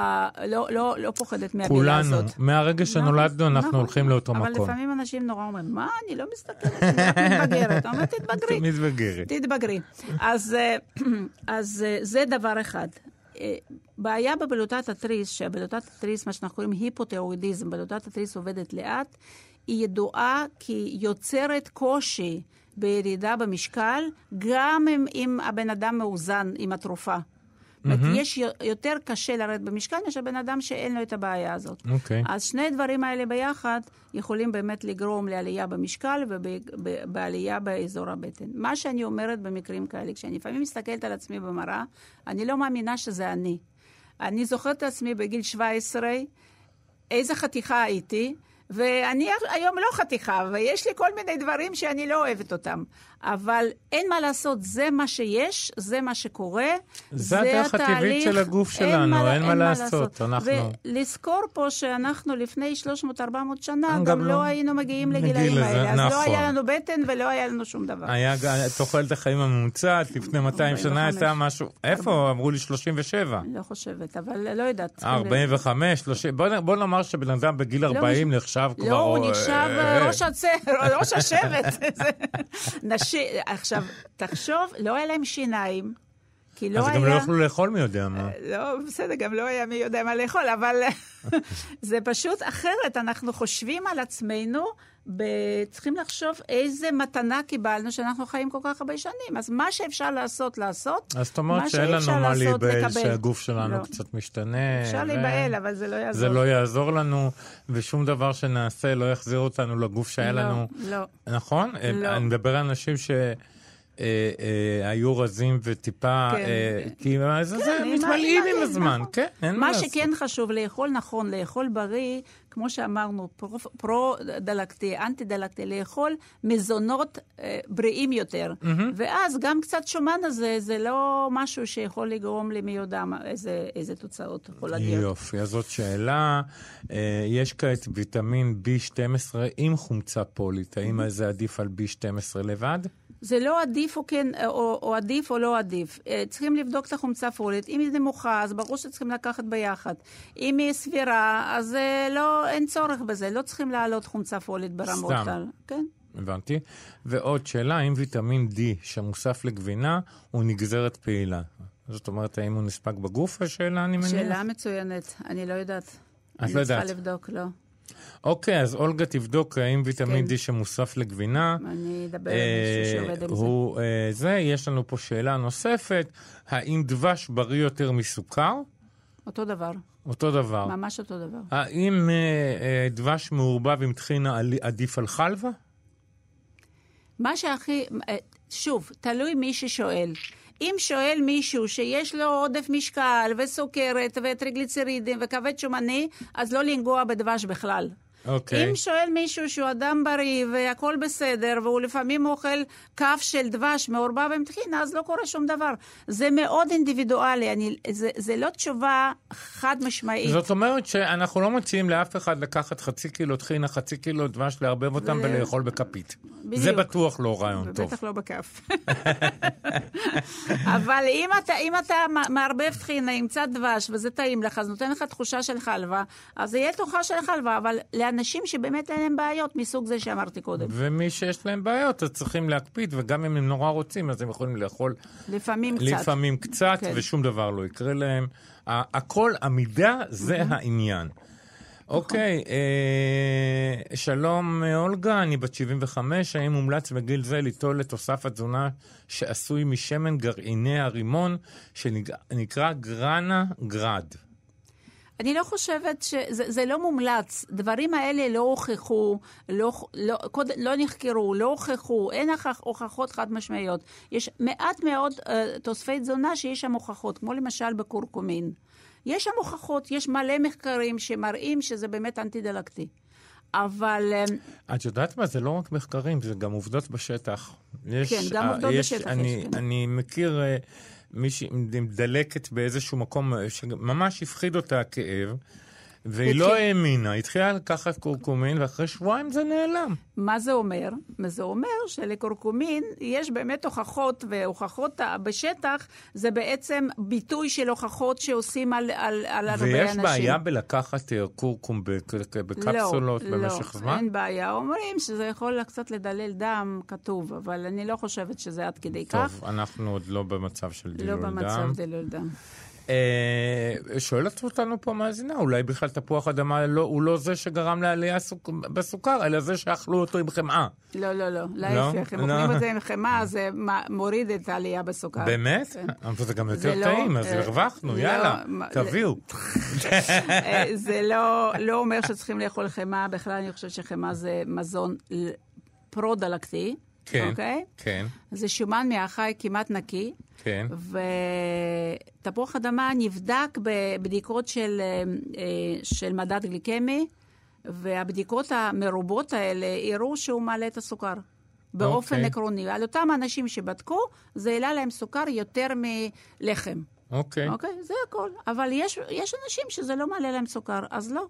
Speaker 4: לא, לא, לא פוחדת
Speaker 3: כולנו,
Speaker 4: הזאת.
Speaker 3: כולנו, מהרגע שנולדנו אנחנו
Speaker 4: נכון,
Speaker 3: הולכים לאותו
Speaker 4: אבל
Speaker 3: מקום.
Speaker 4: אבל לפעמים אנשים נורא אומרים, מה, אני לא מסתכלת, אני רק מתבגרת. אומרת, תתבגרי. [laughs] תתבגרי. אז, [clears throat] אז זה דבר אחד. בעיה בבלוטת התריס, שבלוטת התריס, מה שאנחנו קוראים היפותיאוידיזם, בלוטת התריס עובדת לאט, היא ידועה כי יוצרת קושי בירידה במשקל, גם אם, אם הבן אדם מאוזן עם התרופה. זאת אומרת. יש יותר קשה לרדת במשקל מאשר בן אדם שאין לו את הבעיה הזאת.
Speaker 3: אוקיי.
Speaker 4: אז שני הדברים האלה ביחד יכולים באמת לגרום לעלייה במשקל ובעלייה באזור הבטן. מה שאני אומרת במקרים כאלה, כשאני לפעמים מסתכלת על עצמי במראה, אני לא מאמינה שזה אני. אני זוכרת את עצמי בגיל 17, איזה חתיכה הייתי, ואני היום לא חתיכה, ויש לי כל מיני דברים שאני לא אוהבת אותם. אבל אין מה לעשות, זה מה שיש, זה מה שקורה,
Speaker 3: זה
Speaker 4: זה
Speaker 3: הדרך הטבעית של הגוף
Speaker 4: אין
Speaker 3: שלנו,
Speaker 4: מה-
Speaker 3: אין מה לעשות, אנחנו-
Speaker 4: ולזכור פה שאנחנו לפני 300-400 שנה
Speaker 3: גם
Speaker 4: גם
Speaker 3: לא-
Speaker 4: לא היינו מגיעים לגילאים האלה. אז
Speaker 3: נכון.
Speaker 4: לא היה לנו בטן ולא היה לנו שום דבר.
Speaker 3: היה תוחלת החיים הממוצעת לפני 200 שנה
Speaker 4: 45.
Speaker 3: הייתה משהו, איפה? אמרו לי 37.
Speaker 4: אני לא חושבת, אבל לא יודעת.
Speaker 3: אה,
Speaker 4: צריכים ל-
Speaker 3: 45, 30, בוא בוא נאמר שבן אדם בגיל 40
Speaker 4: מש-
Speaker 3: נחשב כבר...
Speaker 4: לא, הוא
Speaker 3: אה,
Speaker 4: נחשב
Speaker 3: אה,
Speaker 4: אה, הצ... ראש השבט. [laughs] עכשיו, תחשוב, לא היה להם שיניים, כי לא
Speaker 3: אז
Speaker 4: היה...
Speaker 3: גם לא יכלו לאכול מי יודע מה.
Speaker 4: לא, בסדר, גם לא היה מי יודע מה לאכול, אבל [laughs] זה פשוט אחרת. אנחנו חושבים על עצמנו, ב... צריכים לחשוב איזה מתנה קיבלנו שאנחנו חיים כל כך הרבה שנים. אז מה שאפשר לעשות, לעשות.
Speaker 3: אז זאת אומרת שאין לנו מה להיבהל. שהגוף שלנו
Speaker 4: לא.
Speaker 3: קצת משתנה.
Speaker 4: אפשר
Speaker 3: ו-
Speaker 4: להיבהל, אבל זה לא יעזור.
Speaker 3: זה לא יעזור לנו, ושום דבר שנעשה לא יחזיר אותנו לגוף שהיה
Speaker 4: לא,
Speaker 3: לנו.
Speaker 4: לא.
Speaker 3: נכון?
Speaker 4: לא.
Speaker 3: אני מדבר על אנשים ש... אה, אה, היו רזים וטיפה,
Speaker 4: כן.
Speaker 3: אה, כי זה, זה מתמלאים
Speaker 4: עם
Speaker 3: הזמן,
Speaker 4: נכון.
Speaker 3: כן, אין מה
Speaker 4: מה
Speaker 3: לעשות.
Speaker 4: שכן חשוב, לאכול נכון, לאכול בריא, כמו שאמרנו, פרו- פרו-דלקתי, אנטי-דלקתי, לאכול מזונות בריאים יותר. ואז גם קצת שומן הזה, זה לא משהו שיכול לגרום לי מי יודע מה- איזה, תוצאות יכול להיות.
Speaker 3: יופי, אז זאת שאלה. יש כעת ויטמין B12 עם חומצה פולית, האם זה עדיף על B12 לבד?
Speaker 4: זה לא עדיף או כן, או, או עדיף או לא עדיף. אה, צריכים לבדוק את החומצה פולית. אם היא נמוכה, אז ברור שצריכים לקחת ביחד. אם היא סבירה, אז אה, לא, אין צורך בזה. לא צריכים להעלות חומצה פולית ברמות
Speaker 3: סתם.
Speaker 4: על. כן.
Speaker 3: הבנתי. ועוד שאלה, האם ויטמין D שמוסף לגבינה הוא נגזרת פעילה? זאת אומרת, האם הוא נספק בגוף? השאלה, אני מניח.
Speaker 4: שאלה מצוינת, אני לא יודעת.
Speaker 3: את
Speaker 4: אני
Speaker 3: לא יודעת.
Speaker 4: צריכה לבדוק, לא.
Speaker 3: אוקיי, אז אולגה תבדוק האם ויטמין
Speaker 4: כן.
Speaker 3: D שמוסף לגבינה.
Speaker 4: אני אדבר עם
Speaker 3: אה,
Speaker 4: מישהו שעובד עם זה.
Speaker 3: הוא אה, זה, יש לנו פה שאלה נוספת, האם דבש בריא יותר מסוכר?
Speaker 4: אותו דבר,
Speaker 3: אותו דבר.
Speaker 4: ממש אותו דבר.
Speaker 3: האם אה, אה, דבש מעורבב עם טחינה עדיף על חלבה?
Speaker 4: מה שהכי, שוב, תלוי מי ששואל. אם שואל מישהו שיש לו עודף משקל וסוכרת וטריגליצרידים וכבד שומני, אז לא לנגוע בדבש בכלל.
Speaker 3: אוקיי.
Speaker 4: אם שואל מישהו שהוא אדם בריא והכול בסדר, והוא לפעמים אוכל כף של דבש מעורבב עם טחינה, אז לא קורה שום דבר. זה מאוד אינדיבידואלי, אני, זה, זה לא תשובה חד משמעית.
Speaker 3: זאת אומרת שאנחנו לא מציעים לאף אחד לקחת חצי קילו טחינה, חצי קילו דבש, לערבב אותם
Speaker 4: זה-
Speaker 3: ולאכול בכפית.
Speaker 4: בדיוק.
Speaker 3: זה בטוח לא רעיון טוב.
Speaker 4: ובטח לא בכף. אבל אם אתה, אם אתה מערבב טחינה עם קצת דבש וזה טעים לך, אז נותן לך תחושה של חלבה, אז זה יהיה תחושה של חלבה, אבל לאנשים שבאמת אין להם בעיות מסוג זה שאמרתי קודם.
Speaker 3: ומי שיש להם בעיות, אז צריכים להקפיד, וגם אם הם נורא רוצים, אז הם יכולים לאכול
Speaker 4: לפעמים קצת.
Speaker 3: לפעמים קצת,
Speaker 4: כן.
Speaker 3: ושום דבר לא יקרה להם. הכל, המידה זה העניין. אוקיי, אה, שלום אה, אולגה, אני בת 75, האם מומלץ בגיל זה ליטול את תוסף התזונה שעשוי משמן גרעיני הרימון, שנקרא גרנה גרד?
Speaker 4: אני לא חושבת שזה זה לא מומלץ. דברים האלה לא הוכחו, לא, לא, קוד, לא נחקרו, לא הוכחו, אין הוכחות חד משמעיות. יש מעט מאוד uh, תוספי תזונה שיש שם הוכחות, כמו למשל בקורקומין. יש שם הוכחות, יש מלא מחקרים שמראים שזה באמת אנטי-דלקתי. אבל אה,
Speaker 3: את יודעת מה? זה לא רק מחקרים, זה גם עובדות בשטח. יש,
Speaker 4: כן, גם
Speaker 3: אה,
Speaker 4: עובדות
Speaker 3: יש,
Speaker 4: בשטח
Speaker 3: אני,
Speaker 4: יש, כן.
Speaker 3: אני מכיר אה, מישהי עם עם דלקת באיזשהו מקום, שממש הפחיד אותה הכאב, והיא לא האמינה, היא התחילה לקחת קורקומין, ואחרי שבועיים זה נעלם.
Speaker 4: מה זה אומר? זה אומר שלקורקומין יש באמת הוכחות, והוכחות בשטח זה בעצם ביטוי של הוכחות שעושים על, על, על הרבה
Speaker 3: ויש
Speaker 4: אנשים.
Speaker 3: בעיה בלקחת אה, קורקום בק- בקפסולות
Speaker 4: לא,
Speaker 3: במשך
Speaker 4: לא,
Speaker 3: זמן?
Speaker 4: אין בעיה. אומרים שזה יכול קצת לדלל דם, כתוב, אבל אני לא חושבת שזה עד כדי כך.
Speaker 3: טוב, אנחנו עוד לא במצב של
Speaker 4: לא
Speaker 3: דילול דם.
Speaker 4: במצב דילול דם.
Speaker 3: אה, שואלת אותנו פה מאזינה, אולי בכלל תפוח אדמה לא, הוא לא זה שגרם לעלייה סוק, בסוכר, אלא זה שאכלו אותו עם חמאה.
Speaker 4: לא, לא, לא, להפך, אם
Speaker 3: לא.
Speaker 4: אוכלים את זה עם חמאה, זה מוריד את העלייה בסוכר.
Speaker 3: באמת?
Speaker 4: כן.
Speaker 3: אבל זה גם
Speaker 4: זה
Speaker 3: יותר
Speaker 4: לא,
Speaker 3: טעים, אז
Speaker 4: אה,
Speaker 3: הרווחנו,
Speaker 4: לא,
Speaker 3: יאללה, תביאו. [laughs]
Speaker 4: אה, זה לא, לא אומר שצריכים לאכול חמאה, בכלל אני חושבת שחמאה זה מזון פרו-דלקתי,
Speaker 3: כן,
Speaker 4: אוקיי?
Speaker 3: כן,
Speaker 4: זה שומן מהחי כמעט נקי,
Speaker 3: כן.
Speaker 4: ותפוח אדמה נבדק בבדיקות של, אה, של מדד גליקמי, והבדיקות המרובות האלה הראו שהוא מעלה את הסוכר. באופן
Speaker 3: אוקיי.
Speaker 4: עקרוני. על אותם אנשים שבדקו, זה העלה להם סוכר יותר מלחם.
Speaker 3: אוקיי.
Speaker 4: אוקיי? זה הכל. אבל יש, יש אנשים שזה לא מעלה להם סוכר, אז לא.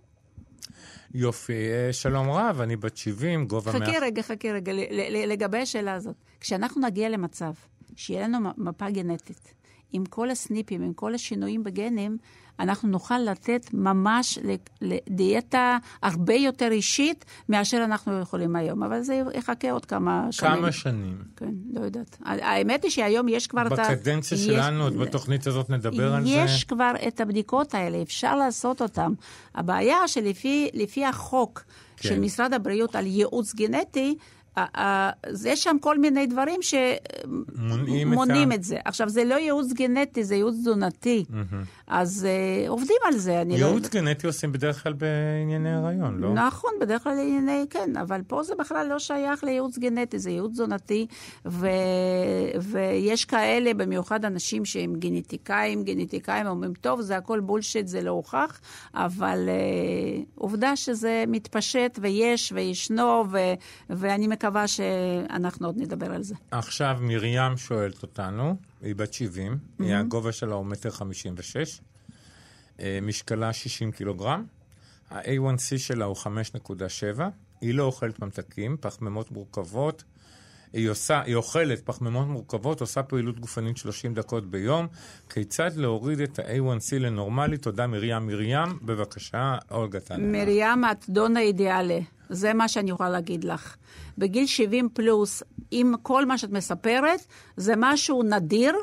Speaker 3: יופי, אה, שלום רב, אני בת 70, גובה
Speaker 4: חכה
Speaker 3: מאה-
Speaker 4: רגע, חכה רגע, ל- ל- לגבי השאלה הזאת. כשאנחנו נגיע למצב שיהיה לנו מפה גנטית, עם כל הסניפים, עם כל השינויים בגנים, אנחנו נוכל לתת ממש לדיאטה הרבה יותר אישית מאשר אנחנו יכולים היום. אבל זה יחכה עוד כמה שנים.
Speaker 3: כמה שנים?
Speaker 4: כן, לא יודעת. האמת היא שהיום יש כבר את ה...
Speaker 3: בקדנציה שלנו, עוד בתוכנית הזאת נדבר על זה.
Speaker 4: יש כבר את הבדיקות האלה, אפשר לעשות אותן. הבעיה שלפי לפי החוק
Speaker 3: כן.
Speaker 4: של משרד הבריאות על ייעוץ גנטי, יש שם כל מיני דברים
Speaker 3: את
Speaker 4: שמונעים את זה. עכשיו, זה לא ייעוץ גנטי, זה ייעוץ תזונתי. אז אה, עובדים על זה, אני לא...
Speaker 3: ייעוץ גנטי עושים בדרך כלל בענייני הריון, לא?
Speaker 4: נכון, בדרך כלל לענייני, כן, אבל פה זה בכלל לא שייך לייעוץ גנטי, זה ייעוץ תזונתי, ו... ויש כאלה, במיוחד אנשים שהם גנטיקאים, גנטיקאים אומרים, טוב, זה הכל בולשיט, זה לא הוכח, אבל uh, עובדה שזה מתפשט ויש וישנו, ו... ואני מקווה שאנחנו עוד נדבר על זה.
Speaker 3: עכשיו מרים שואלת אותנו, היא בת 70, היא הגובה שלה הוא מטר 56, אה, משקלה 60 קילוגרם, ה-A1C שלה הוא 5.7, היא לא אוכלת ממתקים, פחמימות מורכבות, היא, עושה, היא אוכלת פחמימות מורכבות, עושה פעילות גופנית 30 דקות ביום. כיצד להוריד את ה-A1C לנורמלי? תודה מרים. מרים, בבקשה, אולגה טניה.
Speaker 4: מרים, את דונה אידיאלה. זה מה שאני יכולה להגיד לך. בגיל 70 פלוס, עם כל מה שאת מספרת, זה משהו נדיר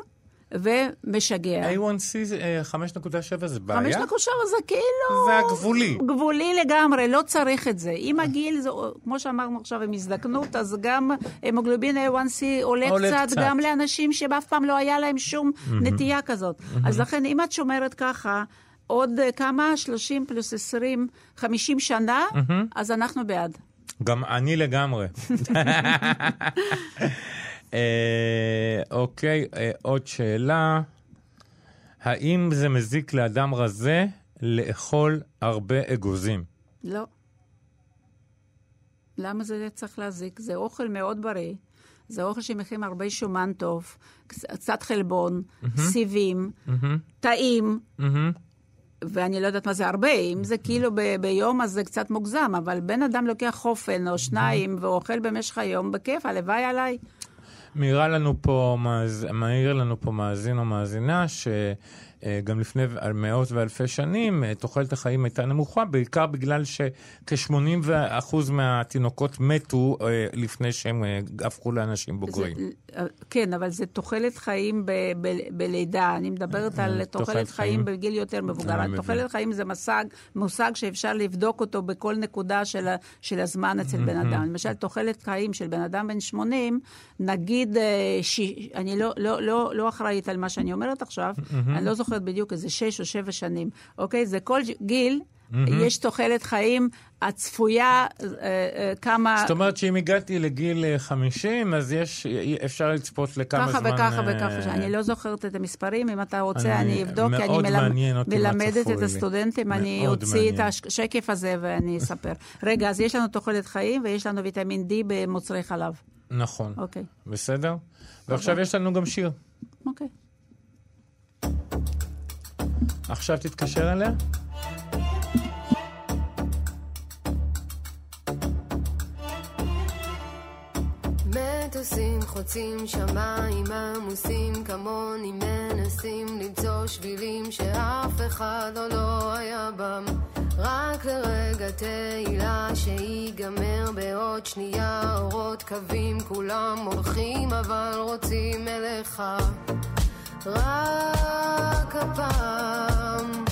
Speaker 4: ומשגע.
Speaker 3: A1C זה, אה, 5.7 זה בעיה?
Speaker 4: חמש נקודה שבע זה כאילו...
Speaker 3: זה הגבולי.
Speaker 4: גבולי לגמרי, לא צריך את זה. עם הגיל, זה, כמו שאמרנו עכשיו, עם הזדקנות, אז גם המוגלובין A1C עולה,
Speaker 3: עולה
Speaker 4: קצת,
Speaker 3: קצת.
Speaker 4: גם לאנשים שאף פעם לא היה להם שום נטייה כזאת. אז לכן, אם את שומרת ככה, עוד אה, כמה? 30 פלוס 20, 50 שנה, אז אנחנו בעד.
Speaker 3: גם אני לגמרי. [laughs] אה, אוקיי, אה, עוד שאלה. האם זה מזיק לאדם רזה לאכול הרבה אגוזים?
Speaker 4: לא. למה זה צריך להזיק? זה אוכל מאוד בריא. זה אוכל שמכין הרבה שומן טוב, קצ- קצת חלבון, סיבים, טעים,
Speaker 3: מהמם.
Speaker 4: ואני לא יודעת מה זה הרבה, אם זה כאילו ב- ביום אז זה קצת מוגזם, אבל בן אדם לוקח חופן או שניים ואוכל במשך היום, בכיף, הלוואי עליי.
Speaker 3: מעיר לנו פה מאזין או מאזינה, שגם לפני מאות ואלפי שנים אה, תוחלת החיים הייתה נמוכה, בעיקר בגלל שכ-80% מהתינוקות מתו אה, לפני שהם אה, הפכו לאנשים בוגרים.
Speaker 4: זה, כן, אבל זה תוחלת חיים ב, ב, בלידה. אני מדברת על
Speaker 3: אה, תוחלת
Speaker 4: תוחלת
Speaker 3: חיים.
Speaker 4: חיים בגיל יותר מבוגר. תוחלת חיים זה מושג, מושג שאפשר לבדוק אותו בכל נקודה של, של הזמן אצל בן אדם. למשל, תוחלת חיים של בן אדם בן 80, נגיד, אה, ש... אני לא, לא, לא, לא אחראית על מה שאני אומרת עכשיו, אני לא זוכרת בדיוק, איזה שש או שבע שנים. אוקיי? זה כל גיל. יש תוחלת חיים הצפויה, אה, אה, כמה...
Speaker 3: זאת אומרת שאם הגעתי לגיל אה, 50, אז יש, אפשר לצפות לכמה
Speaker 4: ככה
Speaker 3: זמן...
Speaker 4: וככה
Speaker 3: אה,
Speaker 4: וככה, שאני לא זוכרת את המספרים, אם אתה רוצה
Speaker 3: אני-
Speaker 4: אני אבדוק, כי אני מלמד- מלמדת את. הסטודנטים, אני אוציא את
Speaker 3: מעניין.
Speaker 4: השקף הזה ואני אספר. [laughs] רגע, אז יש לנו תוחלת חיים ויש לנו ויטמין D במוצרי חלב.
Speaker 3: נכון.
Speaker 4: אוקיי,
Speaker 3: בסדר? ועכשיו יש לנו גם שיר.
Speaker 4: אוקיי.
Speaker 3: עכשיו תתקשר אליה.
Speaker 5: מטוסים חוצים שמיים עמוסים כמוני מנסים למצוא שבילים שאף אחד עוד לא היה בם רק לרגע תהילה שיגמר בעוד שנייה אורות קווים כולם הולכים אבל רוצים אליך רק הפעם.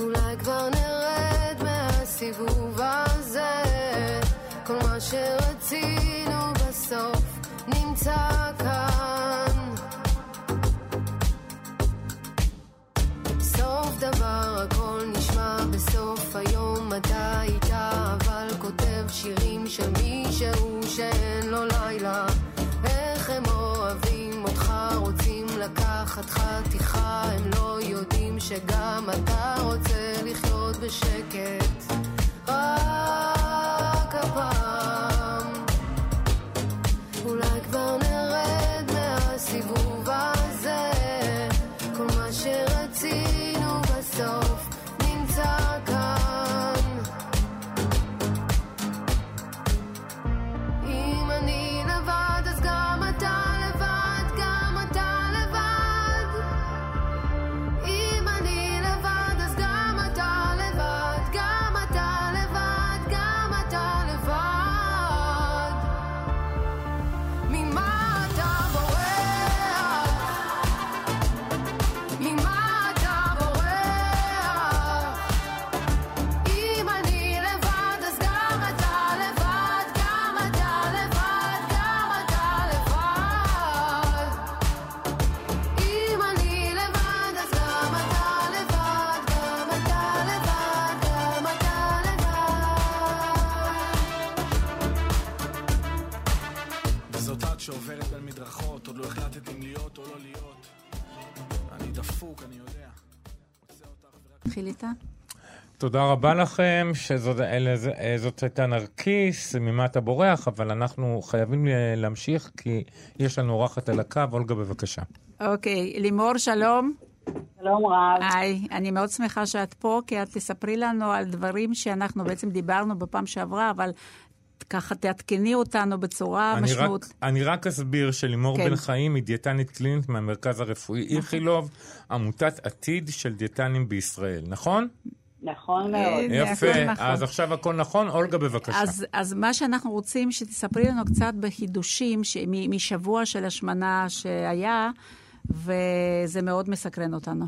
Speaker 5: אולי כבר נרד מהסיבוב הזה. כל מה שרצינו בסוף נמצא כאן. סוף דבר הכל נשמע בסוף היום. אתה איתה אבל כותב שירים של מישהו שאין לו לילה. איך הם אוהבים לקחת חתיכה הם לא יודעים שגם אתה רוצה לחיות בשקט. רק שעוברת
Speaker 6: בין מדרכות, עוד לא החלטת אם להיות או לא להיות. אני דפוק, אני יודע.
Speaker 4: נתחיל איתה.
Speaker 3: תודה רבה לכם, שזאת אה, הייתה נרקיס, ממה אתה בורח, אבל אנחנו חייבים אה, להמשיך, כי יש לנו אורחת על הקו. אולגה, בבקשה.
Speaker 4: אוקיי, okay, לימור, שלום.
Speaker 7: שלום רב.
Speaker 4: היי, אני מאוד שמחה שאת פה, כי את תספרי לנו על דברים שאנחנו בעצם דיברנו בפעם שעברה, אבל ככה תעדכני אותנו בצורה משמעות.
Speaker 3: אני רק אסביר שלימור כן. בן חיים היא דיאטנית קלינית מהמרכז הרפואי נכון. איכילוב, עמותת עתיד של דיאטנים בישראל, נכון?
Speaker 7: נכון מאוד.
Speaker 3: יפה, נכון. אז עכשיו הכל נכון. אולגה, בבקשה.
Speaker 4: אז, אז מה שאנחנו רוצים, שתספרי לנו קצת בחידושים ש, משבוע של השמנה שהיה, וזה מאוד מסקרן אותנו.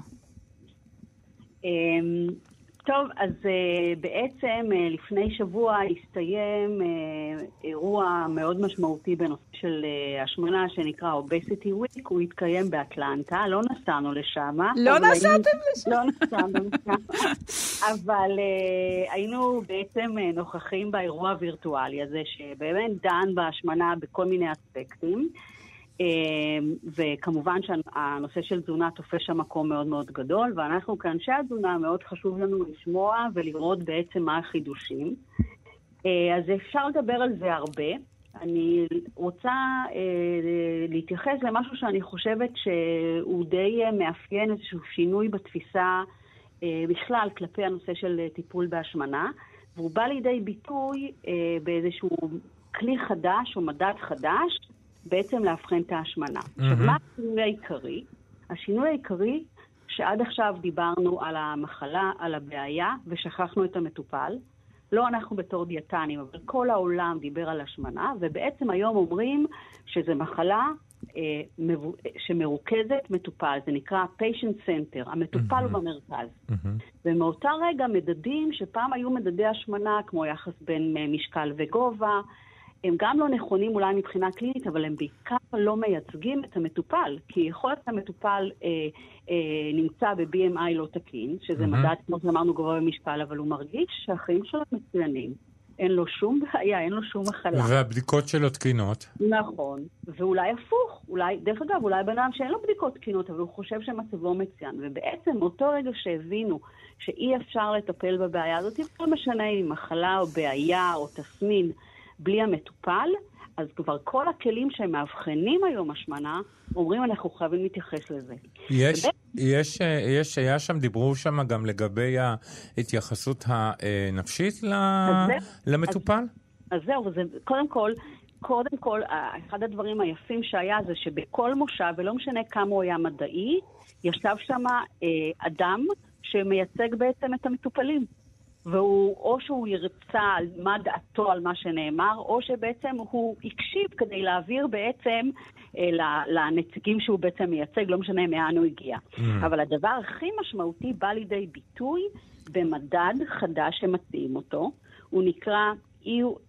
Speaker 7: טוב, אז uh, בעצם uh, לפני שבוע הסתיים uh, אירוע מאוד משמעותי בנושא של uh, השמנה שנקרא Obesity Week, הוא התקיים באטלנטה, לא נסענו לשם.
Speaker 4: לא נסעתם לשם?
Speaker 7: לא נסענו לשם, אבל uh, היינו בעצם uh, נוכחים באירוע הווירטואלי הזה, שבאמת דן בהשמנה בכל מיני אספקטים. אמ, וכמובן שהנושא של תזונה תופס שם מקום מאוד מאוד גדול, ואנחנו כאנשי התזונה מאוד חשוב לנו לשמוע ולראות בעצם מה החידושים. אה, אז אפשר לדבר על זה הרבה. אני רוצה אה, להתייחס למשהו שאני חושבת שהוא די מאפיין איזשהו שינוי בתפיסה אה, בכלל כלפי הנושא של טיפול בהשמנה, והוא בא לידי ביטוי באיזשהו כלי חדש או מדד חדש, בעצם לאבחן את ההשמנה. Mm-hmm. עכשיו, מה השינוי העיקרי? השינוי העיקרי, שעד עכשיו דיברנו על המחלה, על הבעיה, ושכחנו את המטופל. לא אנחנו בתור דיאטנים, אבל כל העולם דיבר על השמנה, ובעצם היום אומרים שזו מחלה אה, מבו... שמרוכזת מטופל, זה נקרא patient center, המטופל mm-hmm. במרכז. Mm-hmm. ומאותה רגע מדדים שפעם היו מדדי השמנה, כמו יחס בין אה, משקל וגובה, הם גם לא נכונים אולי מבחינה קלינית, אבל הם בעיקר לא מייצגים את המטופל. כי יכול להיות שהמטופל אה, אה, נמצא ב-BMI לא תקין, שזה mm-hmm. מדד, כמו שאמרנו, גבוה במשקל, אבל הוא מרגיש שהחיים שלו מצוינים. אין לו שום בעיה, אין לו שום מחלה.
Speaker 3: והבדיקות שלו תקינות.
Speaker 7: נכון, ואולי הפוך, אולי, דרך אגב, אולי בן אדם שאין לו בדיקות תקינות, אבל הוא חושב שמצבו מצוין. ובעצם אותו רגע שהבינו שאי אפשר לטפל בבעיה הזאת, לא משנה אם מחלה או בעיה או תסמין, בלי המטופל, אז כבר כל הכלים שהם מאבחנים היום השמנה, אומרים אנחנו חייבים להתייחס לזה.
Speaker 3: יש, ובית... יש, יש, היה שם, דיברו שם גם לגבי ההתייחסות הנפשית למטופל?
Speaker 7: אז, אז זהו, זה, קודם כל, קודם כל, אחד הדברים היפים שהיה זה שבכל מושב, ולא משנה כמה הוא היה מדעי, ישב שם אה, אדם שמייצג בעצם את המטופלים. והוא, או שהוא ירצה על מה דעתו על מה שנאמר, או שבעצם הוא הקשיב כדי להעביר בעצם אה, לנציגים שהוא בעצם מייצג, לא משנה מאן הוא הגיע. Mm. אבל הדבר הכי משמעותי בא לידי ביטוי במדד חדש שמציעים אותו. הוא נקרא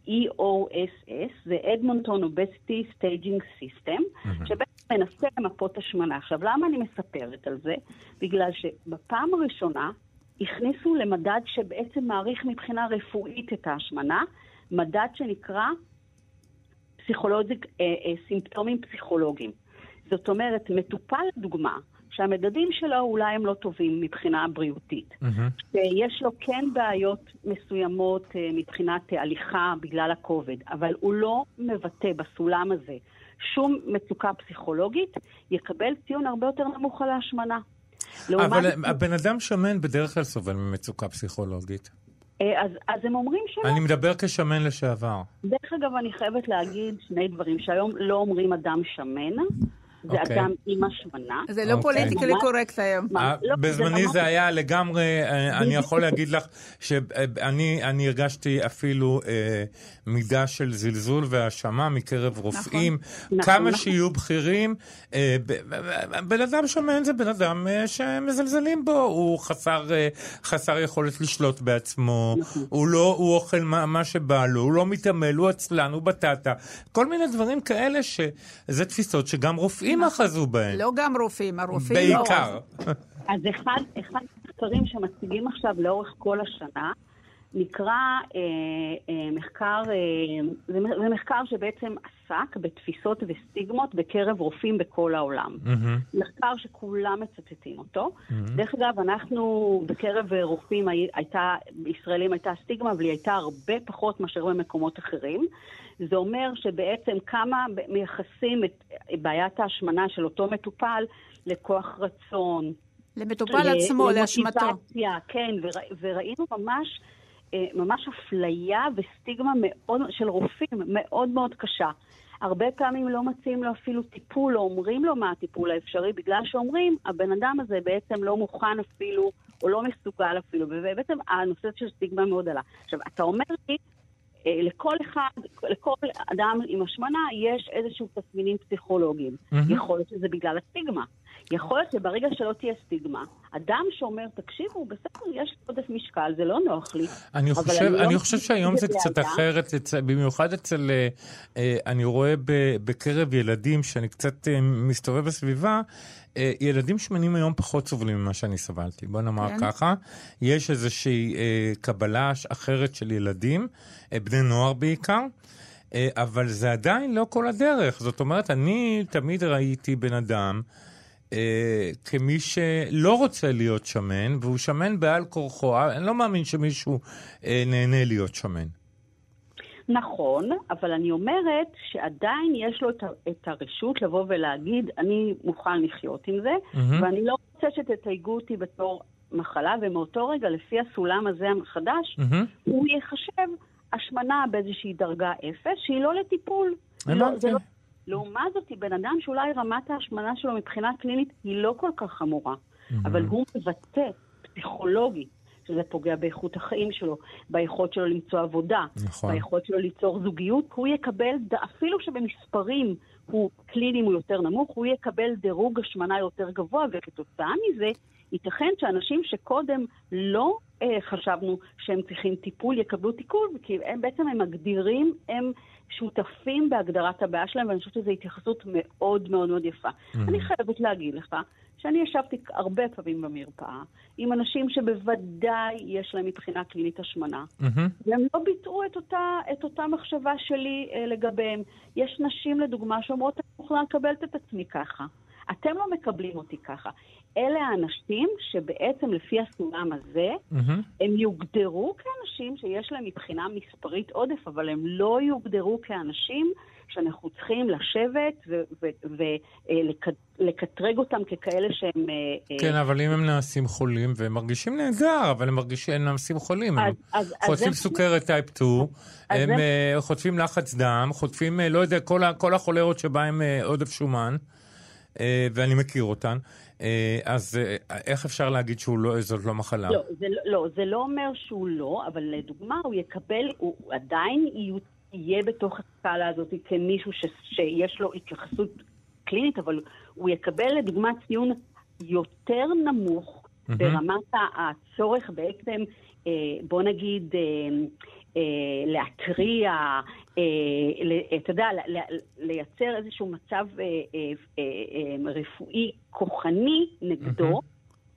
Speaker 7: EOSS, זה Edmonton Obesity Staging System, שבעצם מנסה למפות השמנה. עכשיו, למה אני מספרת על זה? בגלל שבפעם הראשונה הכניסו למדד שבעצם מעריך מבחינה רפואית את ההשמנה, מדד שנקרא psychologic, אה, אה, סימפטומים פסיכולוגיים. זאת אומרת, מטופל, דוגמה, שהמדדים שלו אולי הם לא טובים מבחינה בריאותית. Mm-hmm. שיש לו כן בעיות מסוימות אה, מבחינת הליכה בגלל הכובד, אבל הוא לא מבטא בסולם הזה שום מצוקה פסיכולוגית, יקבל ציון הרבה יותר נמוך על ההשמנה.
Speaker 3: אבל הבן אדם שמן בדרך כלל סובל ממצוקה פסיכולוגית.
Speaker 7: אה, אז, אז הם אומרים שלא.
Speaker 3: אני מדבר כשמן לשעבר.
Speaker 7: דרך אגב, אני חייבת להגיד שני דברים, שהיום לא אומרים אדם שמן, זה אוקיי. אדם עם השמנה.
Speaker 4: זה לא פוליטיקלי קורקט היום.
Speaker 3: אה, לא, בזמני זה היה לגמרי, אה, אני יכול להגיד לך שאני הרגשתי אפילו אה, מידה של זלזול והאשמה מקרב נכון. רופאים. נכון. כמה נכון. שיהיו בכירים, בן אדם שמן זה בן אדם שמזלזלים בו, הוא חסר יכולת לשלוט בעצמו, הוא לא, הוא אוכל מה שבא לו, הוא לא מתעמל, הוא עצלן, הוא בטטה. כל מיני דברים כאלה שזה תפיסות שגם רופאים רופאים אחזו בהם.
Speaker 4: לא גם רופאים, הרופאים
Speaker 3: לא... בעיקר.
Speaker 7: אז אחד, אחד המחקרים שמציגים עכשיו לאורך כל השנה, נקרא אה, אה, מחקר, אה, זה, זה מחקר שבעצם עסק בתפיסות וסטיגמות בקרב רופאים בכל העולם. Mm-hmm. מחקר שכולם מצטטים אותו. Mm-hmm. דרך אגב, אנחנו בקרב רופאים הייתה, ישראלים הייתה סטיגמה, אבל היא הייתה הרבה פחות מאשר במקומות אחרים. זה אומר שבעצם כמה מייחסים את בעיית ההשמנה של אותו מטופל לכוח רצון.
Speaker 4: למטופל עצמו, להשמטו.
Speaker 7: כן, וראינו ממש... אה, ממש אפליה וסטיגמה מאוד, של רופאים מאוד מאוד קשה. הרבה פעמים לא מציעים לו אפילו טיפול, או אומרים לו מה הטיפול האפשרי, בגלל שאומרים, הבן אדם הזה בעצם לא מוכן אפילו, או לא מסוגל אפילו, ובעצם הנושא של סטיגמה מאוד עלה. עכשיו, אתה אומר לי, אה, לכל אחד, לכל אדם עם השמנה יש איזשהו תסמינים פסיכולוגיים. Mm-hmm. יכול להיות שזה בגלל הסטיגמה. יכול להיות שברגע שלא תהיה סטיגמה, אדם שאומר, תקשיבו, בסדר, יש לי עודף משקל, זה לא נוח לי.
Speaker 3: אני חושב, אני, אני לא חושב שהיום זה קצת אחרת, במיוחד אצל, אה, אה, אני רואה בקרב ילדים, שאני קצת מסתובב בסביבה, ילדים שמנים היום פחות סובלים ממה שאני סבלתי, בוא נאמר כן. ככה. יש איזושהי קבלה אחרת של ילדים, בני נוער בעיקר. אבל זה עדיין לא כל הדרך. זאת אומרת, אני תמיד ראיתי בן אדם אה, כמי שלא רוצה להיות שמן, והוא שמן בעל כורחו. אני לא מאמין שמישהו אה, נהנה להיות שמן.
Speaker 7: נכון, אבל אני אומרת שעדיין יש לו את הרשות לבוא ולהגיד, אני מוכן לחיות עם זה, mm-hmm. ואני לא רוצה שתתייגו אותי בתור מחלה, ומאותו רגע, לפי הסולם הזה החדש, mm-hmm. הוא ייחשב השמנה באיזושהי דרגה אפס, שהיא לא לטיפול. לא, זה לא לעומת זאת, בן אדם שאולי רמת ההשמנה שלו מבחינה קלינית היא לא כל כך חמורה, mm-hmm. אבל הוא מבטא פסיכולוגית שזה פוגע באיכות החיים שלו, ביכולת שלו למצוא עבודה, נכון. ביכולת שלו ליצור זוגיות, הוא יקבל, אפילו שבמספרים הוא קלינים הוא יותר נמוך, הוא יקבל דירוג השמנה יותר גבוה, וכתוצאה מזה ייתכן שאנשים שקודם לא אה, חשבנו שהם צריכים טיפול, יקבלו טיפול, כי הם בעצם הם מגדירים, הם שותפים בהגדרת הבעיה שלהם, ואני חושבת שזו התייחסות מאוד מאוד מאוד יפה. Mm-hmm. אני חייבת להגיד לך שאני ישבתי הרבה פעמים במרפאה עם אנשים שבוודאי יש להם מבחינה קלינית השמנה, mm-hmm. והם לא ביטאו את אותה, את אותה מחשבה שלי אה, לגביהם. יש נשים, לדוגמה, שאומרות, אני מוכנה לקבל את עצמי ככה. אתם לא מקבלים אותי ככה. אלה האנשים שבעצם לפי הסולם הזה, mm-hmm. הם יוגדרו כאנשים שיש להם מבחינה מספרית עודף, אבל הם לא יוגדרו כאנשים שאנחנו צריכים לשבת ולקטרג אותם ככאלה שהם... אה,
Speaker 3: אה, כן, אבל אם הם נעשים חולים, והם מרגישים נהדר, אבל הם מרגישים, הם נעשים חולים, אז, הם חוטפים סוכרת טייפ 2, הם זה... אה, חוטפים לחץ דם, חוטפים, לא יודע, כל, כל החולרות שבהם עודף שומן. אה, ואני מכיר אותן. אה, אז אה, איך אפשר להגיד שזאת לא, לא מחלה?
Speaker 7: לא זה, לא, לא, זה לא אומר שהוא לא, אבל לדוגמה, הוא יקבל, הוא עדיין יהיה בתוך הסקאלה הזאת כמישהו ש, שיש לו התייחסות קלינית, אבל הוא יקבל לדוגמה ציון יותר נמוך mm-hmm. ברמת הצורך בעצם, בוא נגיד, להתריע, אתה יודע, לייצר איזשהו מצב אה, אה, רפואי כוחני נגדו.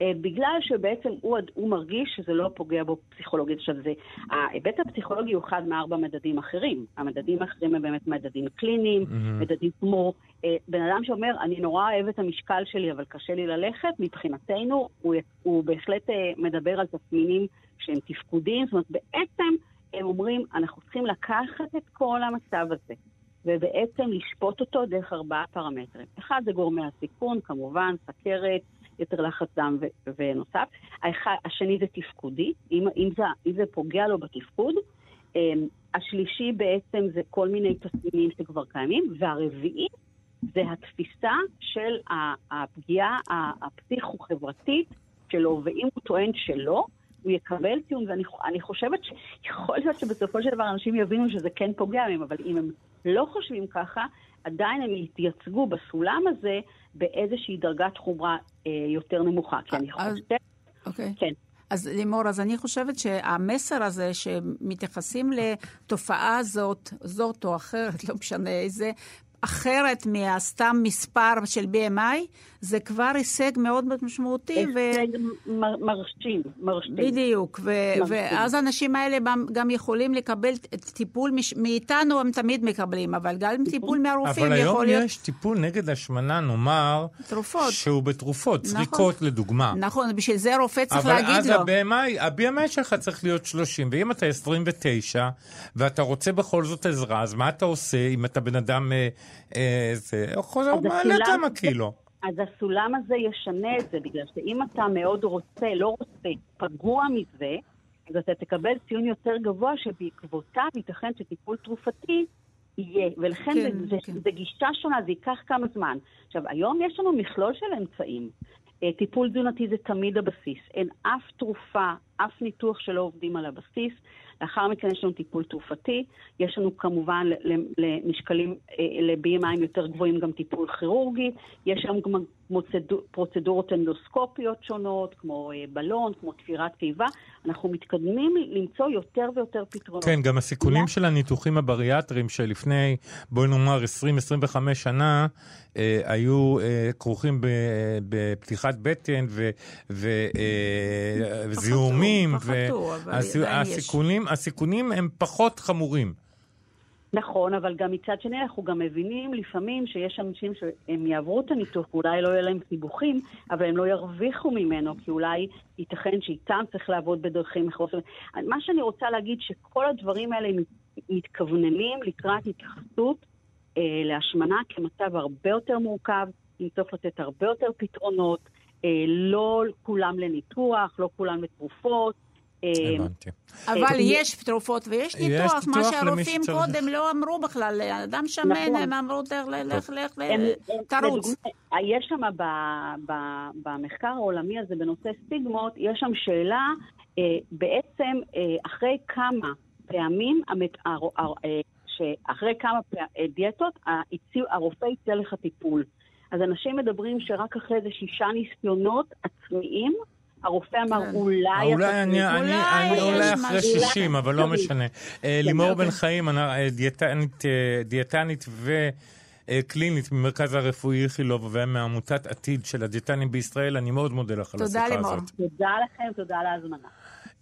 Speaker 7: בגלל שבעצם הוא, הוא מרגיש שזה לא פוגע בו פסיכולוגית. עכשיו, זה, ההיבט הפסיכולוגי הוא אחד מארבע מדדים אחרים. המדדים האחרים הם באמת מדדים קליניים, mm-hmm. מדדים כמו אה, בן אדם שאומר, אני נורא אוהב את המשקל שלי, אבל קשה לי ללכת, מבחינתנו הוא, הוא בהחלט אה, מדבר על תסמינים שהם תפקודיים. זאת אומרת, בעצם הם אומרים, אנחנו צריכים לקחת את כל המצב הזה, ובעצם לשפוט אותו דרך ארבעה פרמטרים. אחד זה גורמי הסיכון, כמובן, סכרת, יתר לחץ דם ו- ונוסף. האחד, השני זה תפקודי, אם, אם, זה, אם זה פוגע לו בתפקוד. Um, השלישי בעצם זה כל מיני תסמינים שכבר קיימים, והרביעי זה התפיסה של הפגיעה הפסיכו-חברתית שלו, ואם הוא טוען שלא, הוא יקבל ציון, ואני חושבת שיכול להיות שבסופו של דבר אנשים יבינו שזה כן פוגע בהם, אבל אם הם לא חושבים ככה, עדיין הם יתייצגו בסולם הזה באיזושהי דרגת חומרה אה, יותר נמוכה. כי אני חושבת...
Speaker 4: אוקיי. כן. אז לימור, אז אני חושבת שהמסר הזה שמתייחסים לתופעה הזאת, זאת או אחרת, לא משנה איזה, אחרת מהסתם מספר של BMI, זה כבר הישג מאוד מאוד משמעותי.
Speaker 7: הישג ו... מר, מרשים, מרשים.
Speaker 4: בדיוק, ו... ואז האנשים האלה גם יכולים לקבל טיפול, מש... מאיתנו הם תמיד מקבלים, אבל גם טיפול מהרופאים יכול להיות...
Speaker 3: אבל היום יש טיפול נגד השמנה, נאמר,
Speaker 4: תרופות.
Speaker 3: שהוא בתרופות, נכון. זריקות לדוגמה.
Speaker 4: נכון, בשביל זה רופא צריך להגיד לו.
Speaker 3: אבל אז ה-BMI שלך צריך להיות 30, ואם אתה 29, ואתה רוצה בכל זאת עזרה, אז מה אתה עושה אם אתה בן אדם... אה, זה, חוזר, מעלה כמה קילו.
Speaker 7: אז הסולם הזה ישנה את זה, בגלל שאם אתה מאוד רוצה, לא רוצה, פגוע מזה, אז אתה תקבל ציון יותר גבוה שבעקבותיו ייתכן שטיפול תרופתי יהיה. ולכן כן, זה, כן. זה, זה גישה שונה, זה ייקח כמה זמן. עכשיו, היום יש לנו מכלול של אמצעים. אה, טיפול תזונתי זה תמיד הבסיס. אין אף תרופה, אף ניתוח שלא עובדים על הבסיס. לאחר מכן יש לנו טיפול תרופתי, יש לנו כמובן למשקלים, אה, ל-BMI יותר גבוהים גם טיפול כירורגי, יש לנו גם פרוצדורות אנדוסקופיות שונות, כמו אה, בלון, כמו תפירת קיבה. אנחנו מתקדמים למצוא יותר ויותר פתרונות.
Speaker 3: כן, גם הסיכונים של הניתוחים הבריאטריים שלפני, בואי נאמר, 20-25 שנה, אה, היו אה, כרוכים בפתיחת בטן וזיהומים.
Speaker 4: פחתו, פחתו, אבל עדיין
Speaker 3: יש. הסיכונים הם פחות חמורים.
Speaker 7: נכון, אבל גם מצד שני אנחנו גם מבינים לפעמים שיש אנשים שהם יעברו את הניתוח, ואולי לא יהיו להם סיבוכים, אבל הם לא ירוויחו ממנו, כי אולי ייתכן שאיתם צריך לעבוד בדרכים אחרות. מה שאני רוצה להגיד, שכל הדברים האלה מתכווננים לקראת התייחסות אה, להשמנה כמצב הרבה יותר מורכב, עם צורך לתת הרבה יותר פתרונות, אה, לא כולם לניתוח, לא כולם לתרופות.
Speaker 3: אה, הבנתי.
Speaker 4: אבל אה, יש תרופות ויש ניתוח, מה שהרופאים קודם לא אמרו בכלל, לאדם שמן נכון. הם אמרו, לך, לך ותרוץ.
Speaker 7: יש שם במחקר העולמי הזה בנושא סטיגמות, יש שם שאלה, אה, בעצם אחרי כמה פעמים, שאחרי כמה דיאטות, הרופא יצא לך טיפול. אז אנשים מדברים שרק אחרי איזה שישה ניסיונות עצמיים, הרופא אמר, כן. אולי...
Speaker 3: אולי אני, אני, אני אולי אחרי 60, אבל לא משנה. אה, לימור בן חיים, אה, דיאטנית, אה, ו... קלינית ממרכז הרפואי איכילוב ומעמותת עתיד של הדיאטנים בישראל, אני מאוד מודה לך על השיחה הזאת.
Speaker 7: תודה לימור. תודה לכם, תודה על ההזמנה.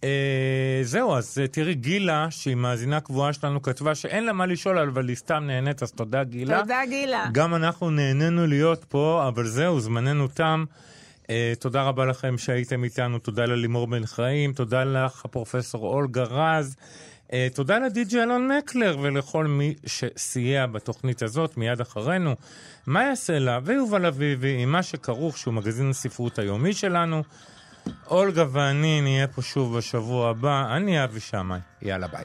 Speaker 3: אה, זהו, אז תראי, גילה, שהיא מאזינה קבועה שלנו, כתבה שאין לה מה לשאול, אבל היא סתם נהנית, אז תודה גילה.
Speaker 4: תודה גילה.
Speaker 3: גם אנחנו נהנינו להיות פה, אבל זהו, זמננו תם. Uh, תודה רבה לכם שהייתם איתנו, תודה ללימור בן חיים, תודה לך, הפרופסור אולגה רז. Uh, תודה לדי.ג'י אלון מקלר ולכל מי שסייע בתוכנית הזאת מיד אחרינו. יעשה לה ויובל אביבי עם מה שכרוך שהוא מגזין הספרות היומי שלנו. אולגה ואני נהיה פה שוב בשבוע הבא, אני אבי שמאי. יאללה ביי.